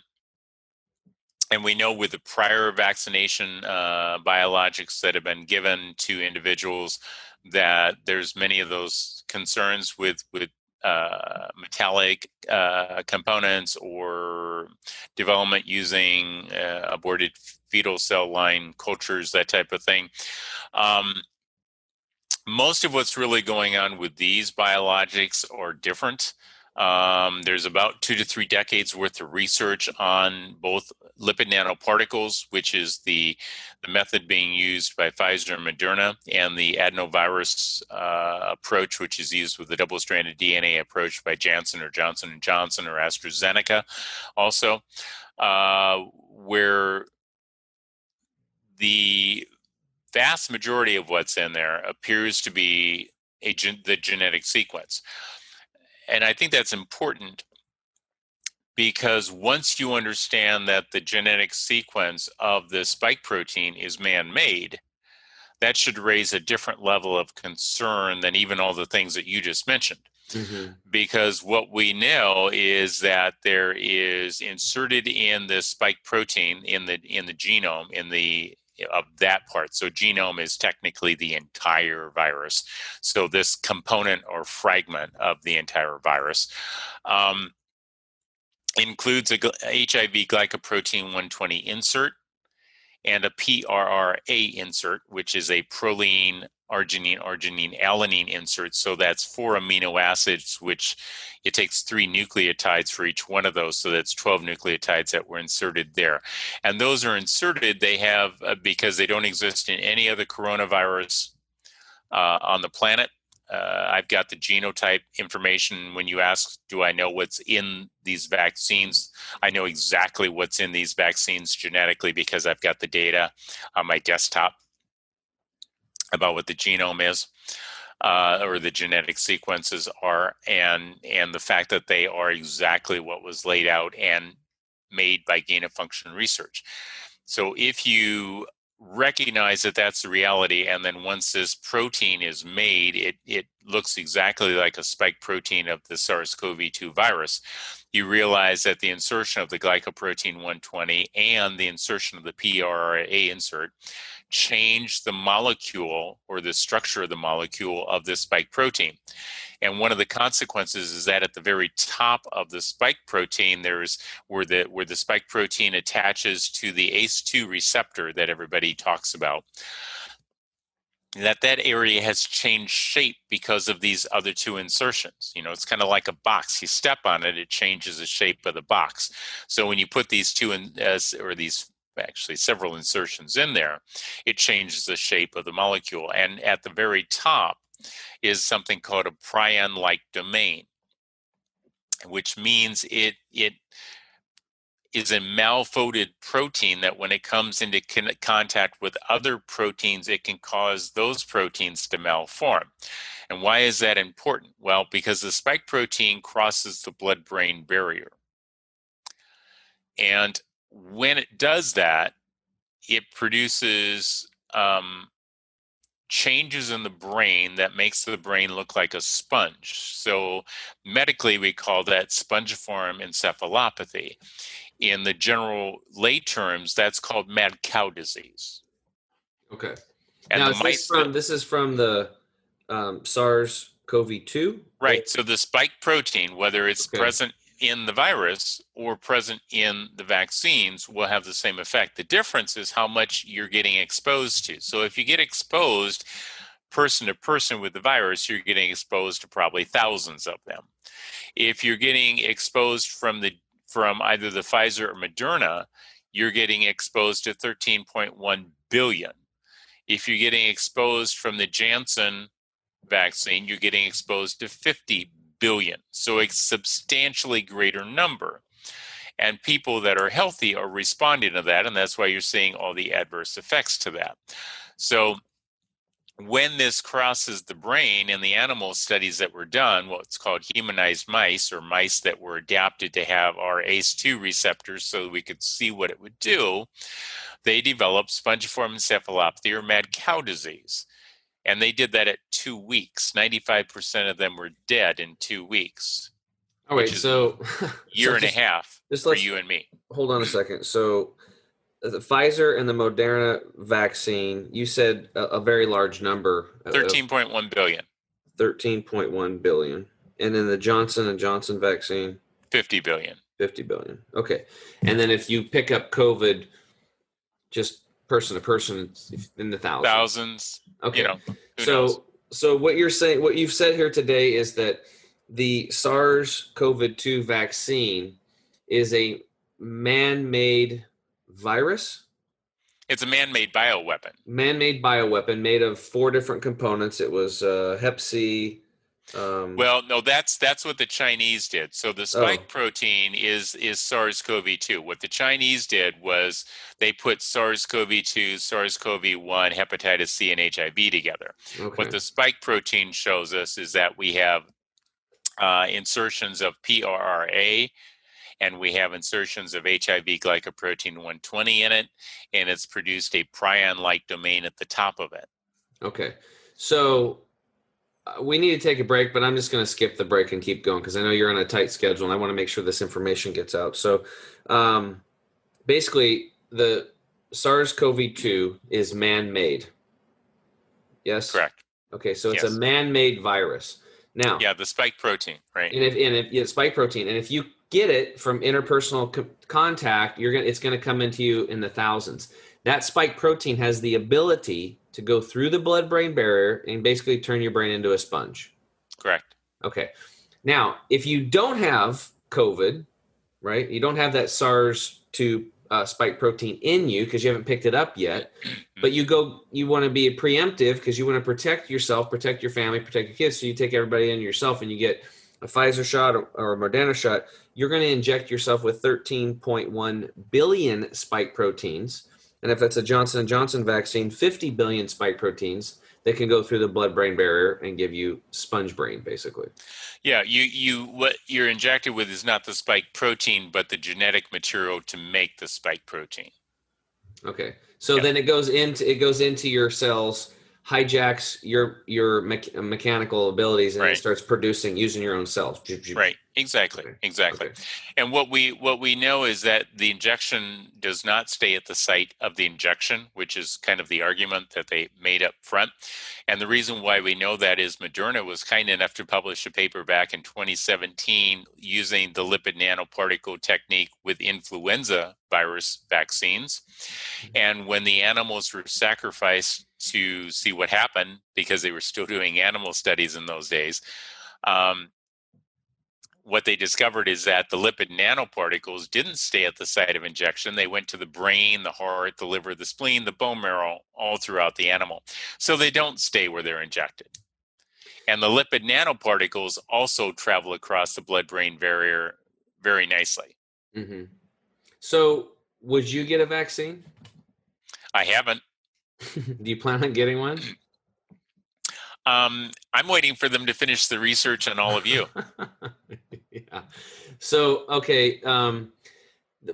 and we know with the prior vaccination uh, biologics that have been given to individuals that there's many of those concerns with with uh, metallic uh, components or development using uh, aborted fetal cell line cultures, that type of thing. Um, most of what's really going on with these biologics are different. Um, there's about two to three decades worth of research on both lipid nanoparticles, which is the the method being used by Pfizer and Moderna, and the adenovirus uh, approach, which is used with the double-stranded DNA approach by Janssen or Johnson and Johnson or AstraZeneca, also, uh, where the vast majority of what's in there appears to be a gen- the genetic sequence. And I think that's important because once you understand that the genetic sequence of the spike protein is man made, that should raise a different level of concern than even all the things that you just mentioned. Mhm. Because what we know is that there is inserted in the spike protein in the in the genome in the of that part. So genome is technically the entire virus. So this component or fragment of the entire virus. Um, includes a HIV glycoprotein 120 insert and a PRRA insert, which is a proline, arginine, arginine, alanine insert. So that's four amino acids, which it takes three nucleotides for each one of those. So that's 12 nucleotides that were inserted there. And those are inserted, they have, uh, because they don't exist in any other coronavirus uh, on the planet. Uh, I've got the genotype information. When you ask, do I know what's in these vaccines? I know exactly what's in these vaccines genetically because I've got the data on my desktop about what the genome is. Uh, or the genetic sequences are, and and the fact that they are exactly what was laid out and made by gain of function research. So if you recognize that that's the reality and then once this protein is made it it looks exactly like a spike protein of the SARS-CoV-2 virus. You realize that the insertion of the glycoprotein 120 and the insertion of the PRRA insert change the molecule or the structure of the molecule of this spike protein. And one of the consequences is that at the very top of the spike protein there's where the where the spike protein attaches to the ACE2 receptor that everybody talks about. That that area has changed shape because of these other two insertions. You know it's kind of like a box. You step on it it changes the shape of the box. So when you put these two in uh, as or these actually several insertions in there it changes the shape of the molecule. And at the very top is something called a prion like domain which means it it is a malfolded protein that when it comes into con- contact with other proteins it can cause those proteins to malform. And why is that important? Well because the spike protein crosses the blood brain barrier. And when it does that it produces um, changes in the brain that makes the brain look like a sponge. So medically we call that spongiform encephalopathy. In the general lay terms, that's called mad cow disease. Okay. And now is this from this is from the um, SARS-CoV-2. right. So the spike protein, whether it's Okay. present in the virus or present in the vaccines will have the same effect. The difference is how much you're getting exposed to. So if you get exposed person to person with the virus, you're getting exposed to probably thousands of them. If you're getting exposed from the from either the Pfizer or Moderna, you're getting exposed to 13.1 billion. If you're getting exposed from the Janssen vaccine, you're getting exposed to 50 billion. So a substantially greater number. And people that are healthy are responding to that. And that's why you're seeing all the adverse effects to that. So when this crosses the brain in the animal studies that were done, what's called humanized mice or mice that were adapted to have our ACE2 receptors so we could see what it would do, they developed spongiform encephalopathy or mad cow disease. And they did that at two weeks. 95% of them were dead in two weeks. Oh, wait, so year so and just, a half for you and me. Hold on a second. So uh, the Pfizer and the Moderna vaccine, you said a, a very large number. Uh, 13.1 billion. 13.1 billion. And then the Johnson and Johnson vaccine 50 billion. 50 billion. Okay. And then if you pick up COVID just person to person in the thousands. Thousands. Okay. You know. So knows? so what you're saying what you've said here today is that the SARS CoV-2 vaccine is a man-made virus? It's a man-made bioweapon. Man-made bioweapon made of four different components. It was uh, Hep C. Um, well, no, that's that's what the Chinese did. So the spike oh. protein is is SARS-CoV-2. What the Chinese did was they put SARS-CoV-2, SARS-CoV-1, hepatitis C, and HIV together. Okay. What the spike protein shows us is that we have uh, insertions of PRRA and we have insertions of HIV glycoprotein 120 in it, and it's produced a prion like domain at the top of it. Okay. So we need to take a break, but I'm just going to skip the break and keep going because I know you're on a tight schedule and I want to make sure this information gets out. So um, basically, the SARS CoV 2 is man made. Yes? Correct. Okay, so it's yes. a man made virus. Now, yeah, the spike protein, right? And if and if yeah, spike protein, and if you get it from interpersonal co- contact, you're gonna it's gonna come into you in the thousands. That spike protein has the ability to go through the blood-brain barrier and basically turn your brain into a sponge. Correct. Okay. Now, if you don't have COVID, right? You don't have that SARS-2 uh, spike protein in you because you haven't picked it up yet. But you go, you want to be preemptive because you want to protect yourself, protect your family, protect your kids. So you take everybody in yourself and you get a Pfizer shot or, a Moderna shot. You're going to inject yourself with 13.1 billion spike proteins, and if that's a Johnson and Johnson vaccine, 50 billion spike proteins that can go through the blood-brain barrier and give you sponge brain, basically. Yeah, you you what you're injected with is not the spike protein, but the genetic material to make the spike protein. Okay, so yeah. then it goes into it goes into your cells, hijacks your your me- mechanical abilities, and right. it starts producing using your own cells. Right. Exactly. Okay. Exactly. Okay. And what we what we know is that the injection does not stay at the site of the injection, which is kind of the argument that they made up front. And the reason why we know that is Moderna was kind enough to publish a paper back in 2017 using the lipid nanoparticle technique with influenza virus vaccines. Mm-hmm. And when the animals were sacrificed to see what happened, because they were still doing animal studies in those days, um, what they discovered is that the lipid nanoparticles didn't stay at the site of injection. They went to the brain, the heart, the liver, the spleen, the bone marrow, all throughout the animal. So they don't stay where they're injected. And the lipid nanoparticles also travel across the blood brain barrier very nicely. Mm-hmm. So, would you get a vaccine? I haven't. Do you plan on getting one? Um, I'm waiting for them to finish the research on all of you. yeah. So, okay. Um,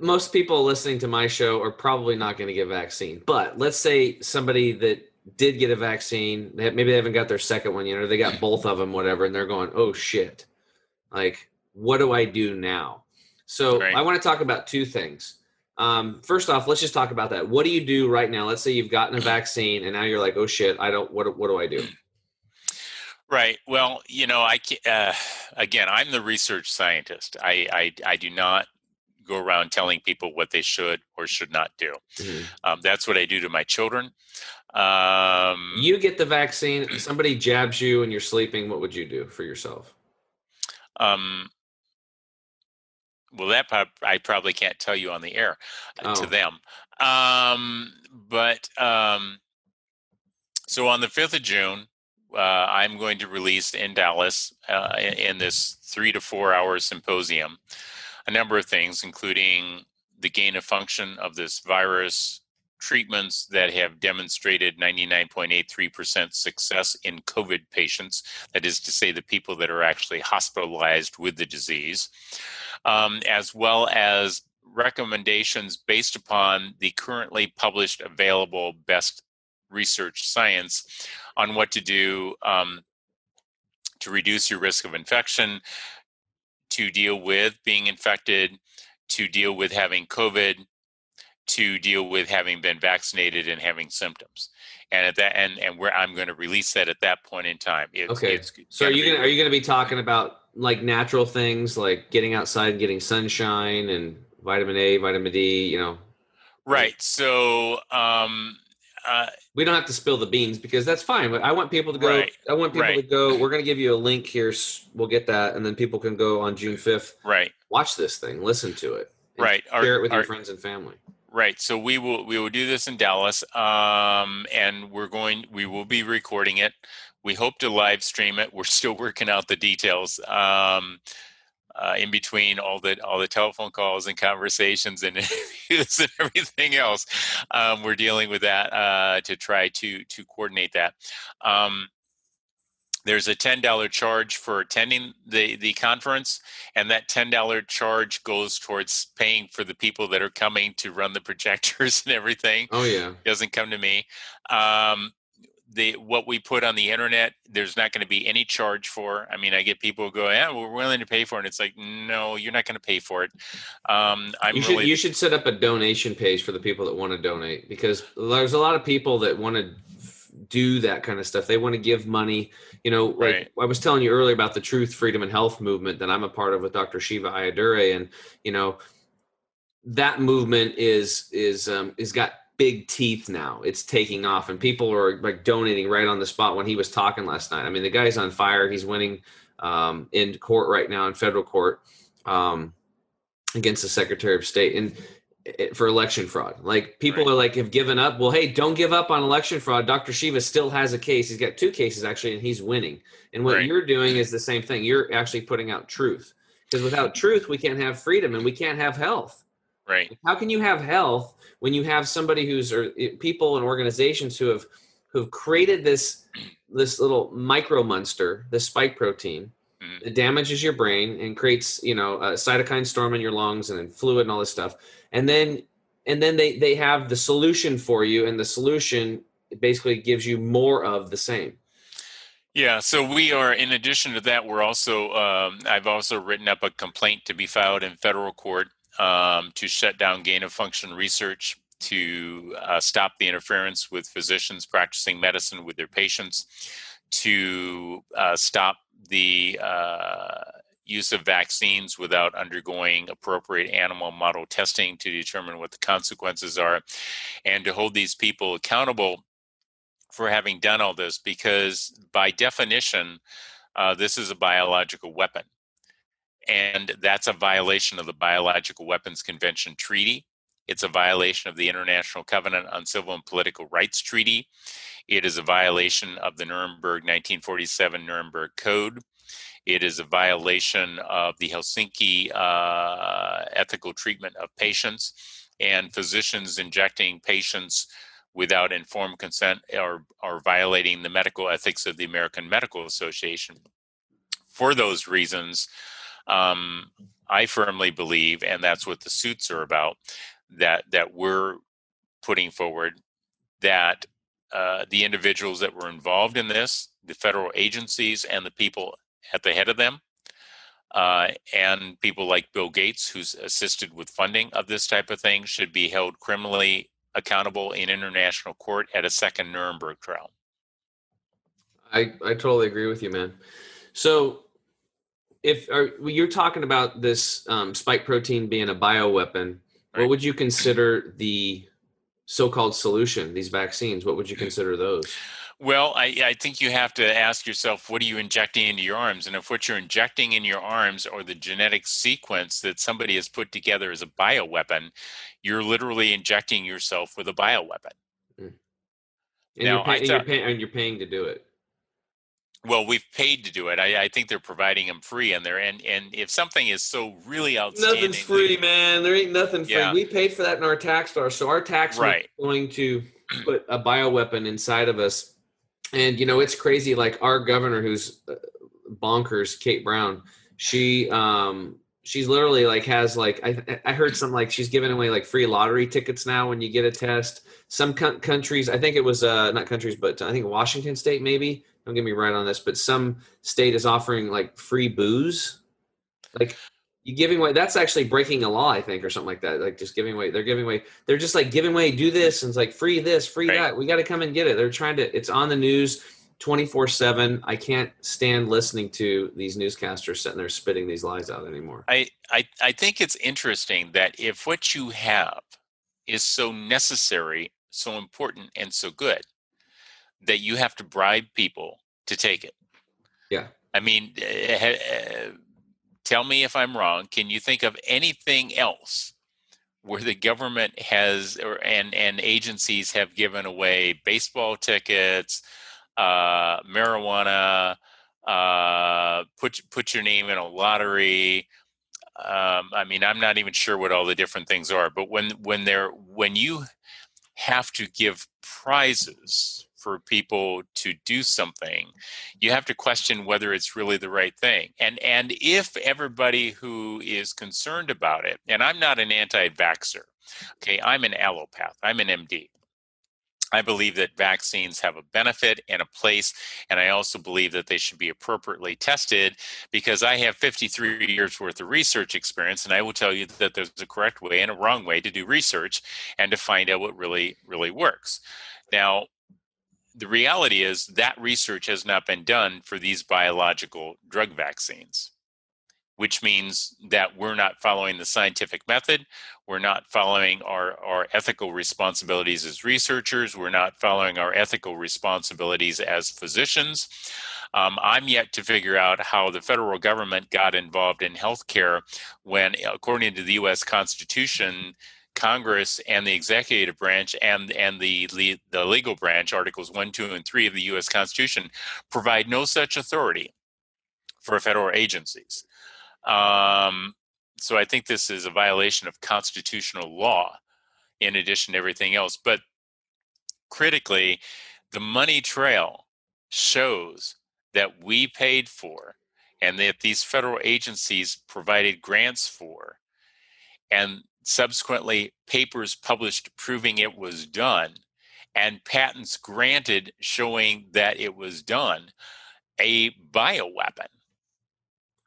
most people listening to my show are probably not going to get vaccine, but let's say somebody that did get a vaccine, they maybe they haven't got their second one yet, or they got both of them, whatever, and they're going, "Oh shit! Like, what do I do now?" So, right. I want to talk about two things. Um, first off, let's just talk about that. What do you do right now? Let's say you've gotten a vaccine, and now you're like, "Oh shit! I don't. What? What do I do?" Right. Well, you know, I uh, again, I'm the research scientist. I, I I do not go around telling people what they should or should not do. Mm-hmm. Um, that's what I do to my children. Um, you get the vaccine. Somebody jabs you and you're sleeping. What would you do for yourself? Um. Well, that I probably can't tell you on the air uh, oh. to them. Um, but um, so on the fifth of June, uh, I'm going to release in Dallas uh, in this three to four hour symposium a number of things, including the gain of function of this virus, treatments that have demonstrated 99.83% success in COVID patients, that is to say, the people that are actually hospitalized with the disease, um, as well as recommendations based upon the currently published available best research science on what to do um, to reduce your risk of infection, to deal with being infected, to deal with having COVID, to deal with having been vaccinated and having symptoms. And at that, and and where I'm going to release that at that point in time. Okay. It's so are you gonna are you going to be talking about like natural things like getting outside, and getting sunshine, and vitamin A, vitamin D? You know. Right. So um, uh, we don't have to spill the beans because that's fine. But I want people to go. Right, I want people right. to go. We're going to give you a link here. We'll get that, and then people can go on June fifth. Right. Watch this thing. Listen to it. Right. Share our, it with our, your friends and family. Right. So we will we will do this in Dallas, um, and we're going. We will be recording it. We hope to live stream it. We're still working out the details. Um, uh, in between all the all the telephone calls and conversations and interviews and everything else. Um, we're dealing with that uh, to try to to coordinate that. Um, there's a $10 charge for attending the, the conference, and that $10 charge goes towards paying for the people that are coming to run the projectors and everything. Oh, yeah. It doesn't come to me. Um, the what we put on the internet there's not going to be any charge for i mean i get people who go yeah we're willing to pay for it and it's like no you're not going to pay for it um i'm you should, really... you should set up a donation page for the people that want to donate because there's a lot of people that want to do that kind of stuff they want to give money you know like right. i was telling you earlier about the truth freedom and health movement that i'm a part of with dr shiva ayyadurai and you know that movement is is um is got big teeth now. It's taking off, and people are like donating right on the spot when he was talking last night. I mean, the guy's on fire. He's winning um, in court right now in federal court um, against the Secretary of State and for election fraud. Like people right. are like have given up. Well, hey, don't give up on election fraud. Dr. Shiva still has a case. He's got two cases actually, and he's winning. And what right. you're doing is the same thing. You're actually putting out truth. Because without truth, we can't have freedom and we can't have health. Right. How can you have health when you have somebody who's or people and organizations who have who've created this this little micro monster, this spike protein mm-hmm. that damages your brain and creates you know a cytokine storm in your lungs and then fluid and all this stuff, and then and then they they have the solution for you, and the solution basically gives you more of the same. Yeah, so we are. In addition to that, we're also. Um, I've also written up a complaint to be filed in federal court um, to shut down gain of function research, to uh, stop the interference with physicians practicing medicine with their patients, to uh, stop the uh, use of vaccines without undergoing appropriate animal model testing to determine what the consequences are, and to hold these people accountable for having done all this because, by definition, uh, this is a biological weapon and that's a violation of the Biological Weapons Convention Treaty. It's a violation of the International Covenant on Civil and Political Rights Treaty. It is a violation of the Nuremberg 1947 Nuremberg Code. It is a violation of the Helsinki uh, ethical treatment of patients and physicians injecting patients without informed consent are, or violating the medical ethics of the American Medical Association. For those reasons, um, I firmly believe, and that's what the suits are about, that that we're putting forward that uh, the individuals that were involved in this, the federal agencies and the people at the head of them, uh, and people like Bill Gates, who's assisted with funding of this type of thing, should be held criminally accountable in international court at a second Nuremberg trial. I, I totally agree with you, man. So, if are, you're talking about this um, spike protein being a bioweapon, Right. what would you consider the so-called solution? These vaccines, what would you consider those? Well, I, I think you have to ask yourself, what are you injecting into your arms? And if what you're injecting in your arms or the genetic sequence that somebody has put together as a bioweapon, you're literally injecting yourself with a bioweapon. And, Now, you're, pay, I and, you're pay, and you're paying to do it. Well, we've paid to do it. I, I think they're providing them free in there. And, and if something is so really outstanding, Nothing's free, man. There ain't nothing free. Yeah. We paid for that in our tax dollars. So our tax Right. is going to put a bioweapon inside of us. And you know, it's crazy. Like our governor, who's uh, bonkers, Kate Brown. She um she's literally like has like I I heard some like she's giving away like free lottery tickets now when you get a test. Some coun- countries, I think it was uh not countries, but I think Washington State maybe. Don't get me right on this, but some state is offering like free booze. Like you giving away that's actually breaking a law, I think, or something like that. Like just giving away they're giving away they're just like giving away, do this, and it's like free this, free Right. that. We gotta come and get it. They're trying to it's on the news 24 7. I can't stand listening to these newscasters sitting there spitting these lies out anymore. I, I, I think it's interesting that if what you have is so necessary, so important, and so good, that you have to bribe people to take it. Yeah. I mean, uh, uh, tell me if I'm wrong. Can you think of anything else where the government has or and and agencies have given away baseball tickets, uh, marijuana, uh, put put your name in a lottery? Um, I mean, I'm not even sure what all the different things are, but when when they're when you have to give prizes for people to do something you have to question whether it's really the right thing and and if everybody who is concerned about it and i'm not an anti-vaxxer okay i'm an allopath i'm an md I believe that vaccines have a benefit and a place, and I also believe that they should be appropriately tested because I have 53 years worth of research experience, and I will tell you that there's a correct way and a wrong way to do research and to find out what really, really works. Now, the reality is that research has not been done for these biological drug vaccines, which means that we're not following the scientific method. We're not following our, our ethical responsibilities as researchers. We're not following our ethical responsibilities as physicians. Um, I'm yet to figure out how the federal government got involved in healthcare when, according to the U.S. Constitution, Congress and the executive branch and and the the legal branch, Articles one, two, and three of the U.S. Constitution, provide no such authority for federal agencies. Um, so I think this is a violation of constitutional law, in addition to everything else. But critically, the money trail shows that we paid for and that these federal agencies provided grants for and subsequently papers published proving it was done and patents granted showing that it was done a bioweapon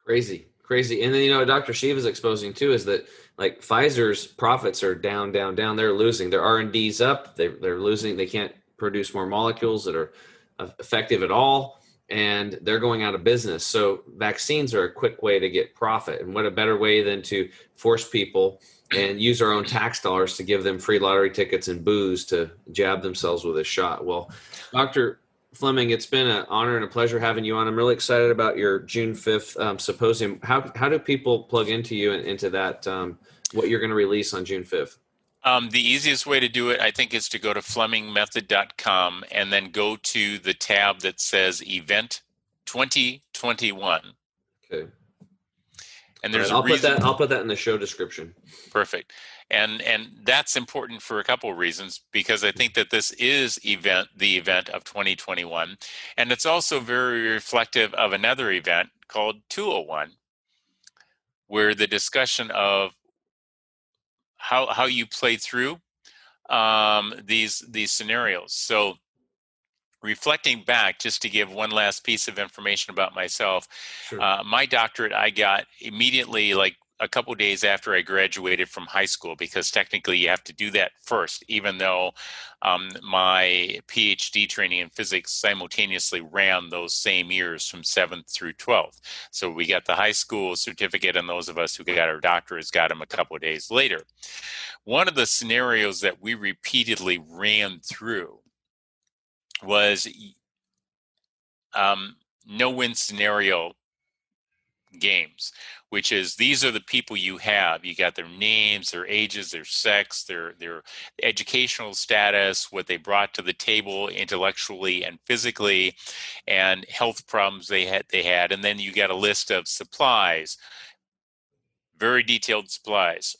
Crazy, crazy. And then you know, Dr. Shiva is exposing too is that like Pfizer's profits are down, down, down. They're losing. Their R and D's up. They they're losing. They can't produce more molecules that are effective at all, and they're going out of business. So vaccines are a quick way to get profit, and what a better way than to force people and use our own tax dollars to give them free lottery tickets and booze to jab themselves with a shot. Well, Doctor Fleming, it's been an honor and a pleasure having you on. I'm really excited about your June 5th um, symposium. How, how do people plug into you and into that, um, what you're going to release on June 5th? Um, the easiest way to do it, I think, is to go to FlemingMethod.com and then go to the tab that says Event 2021. Okay. And there's right, I'll a put that, I'll put that in the show description. Perfect. And and that's important for a couple of reasons because I think that this is event the event of 2021 and it's also very reflective of another event called 201 where the discussion of how how you play through um, these these scenarios. So reflecting back just to give one last piece of information about myself Sure. uh, my doctorate I got immediately, like a couple days after I graduated from high school because technically you have to do that first, even though um, my PhD training in physics simultaneously ran those same years from 7th through 12th. So we got the high school certificate, and those of us who got our doctorates got them a couple days later. One of the scenarios that we repeatedly ran through was um, no win scenario games, which is these are the people you have. You got their names, their ages, their sex, their their educational status, what they brought to the table intellectually and physically, and health problems they had they had, and then you got a list of supplies, very detailed supplies.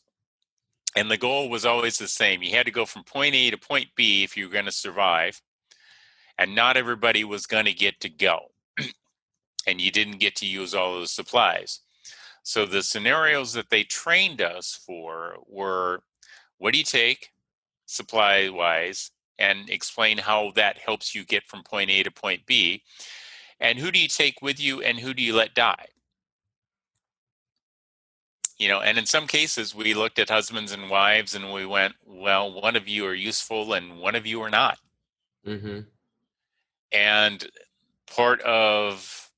And the goal was always the same. You had to go from point A to point B if you were going to survive. And not everybody was going to get to go and you didn't get to use all those supplies. So the scenarios that they trained us for were what do you take supply wise and explain how that helps you get from point A to point B and who do you take with you and who do you let die you know and in some cases we looked at husbands and wives and we went well one of you are useful and one of you are not mm-hmm. And part of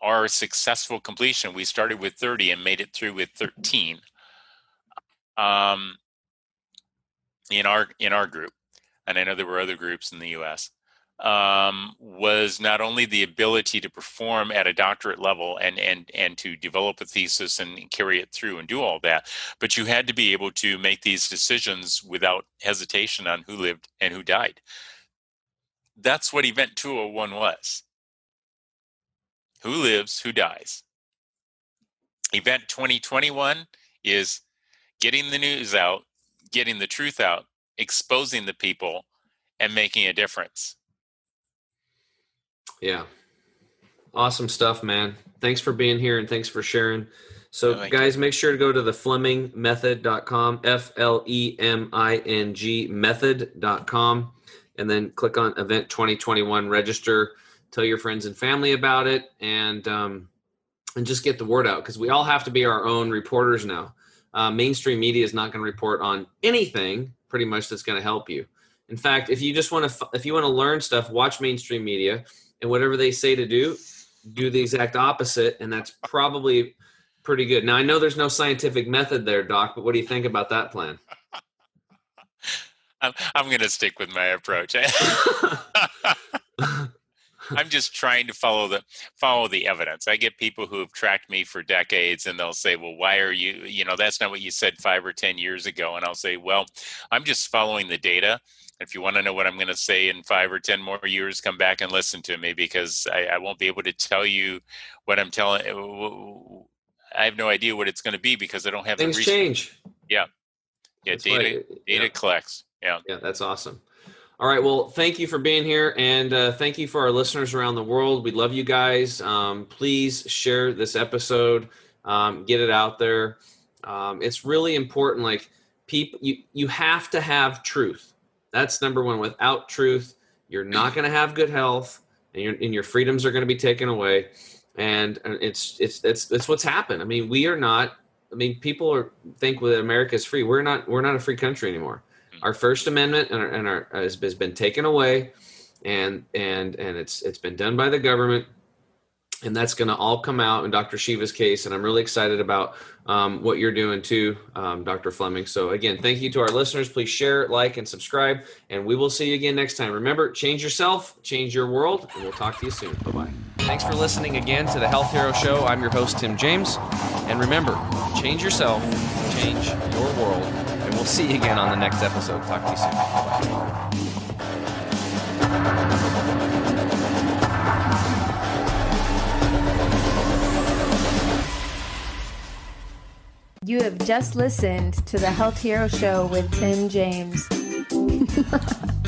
our successful completion, we started with 30 and made it through with 13 um, in our in our group, and I know there were other groups in the U.S. Um, was not only the ability to perform at a doctorate level and and and to develop a thesis and carry it through and do all that, but you had to be able to make these decisions without hesitation on who lived and who died. That's what Event 201 was who lives, who dies. Event 2021 is getting the news out, getting the truth out, exposing the people, and making a difference. Yeah. Awesome stuff, man. Thanks for being here and thanks for sharing. So, guys, make sure to go to the FlemingMethod.com, F L E M I N G method.com, and then click on Event 2021 register tell your friends and family about it, and um, and just get the word out because we all have to be our own reporters now. Uh, mainstream media is not going to report on anything pretty much that's going to help you. In fact, if you just want to if you want to learn stuff, watch mainstream media and whatever they say to do, do the exact opposite, and that's probably pretty good. Now I know there's no scientific method there, Doc, but what do you think about that plan? I'm, I'm going to stick with my approach. I'm just trying to follow the follow the evidence. I get people who have tracked me for decades and they'll say, "Well, why are you, you know, that's not what you said 5 or 10 years ago." And I'll say, "Well, I'm just following the data. If you want to know what I'm going to say in 5 or 10 more years, come back and listen to me because I, I won't be able to tell you what I'm telling uh, I have no idea what it's going to be because I don't have Things the research. change. Yeah. Yeah, data data yeah. collects. Yeah. Yeah, that's awesome. All right. Well, thank you for being here, and uh, thank you for our listeners around the world. We love you guys. Um, please share this episode, um, get it out there. Um, it's really important. Like people, you you have to have truth. That's number one. Without truth, you're not going to have good health, and your and your freedoms are going to be taken away. And it's it's it's it's what's happened. I mean, we are not. I mean, people are think that America is free. We're not. We're not a free country anymore our First Amendment and our, and our has, been taken away, and and and it's it's been done by the government, and that's going to all come out in Dr. Shiva's case. And I'm really excited about um, what you're doing too, um, Dr. Fleming. So again, thank you to our listeners. Please share, like, and subscribe, and we will see you again next time. Remember, change yourself, change your world, and we'll talk to you soon. Bye bye. Thanks for listening again to the Health Hero Show. I'm your host, Tim James. And remember, change yourself, change your world we'll see you again on the next episode. Talk to you soon. Bye. You have just listened to the Health Hero Show with Tim James.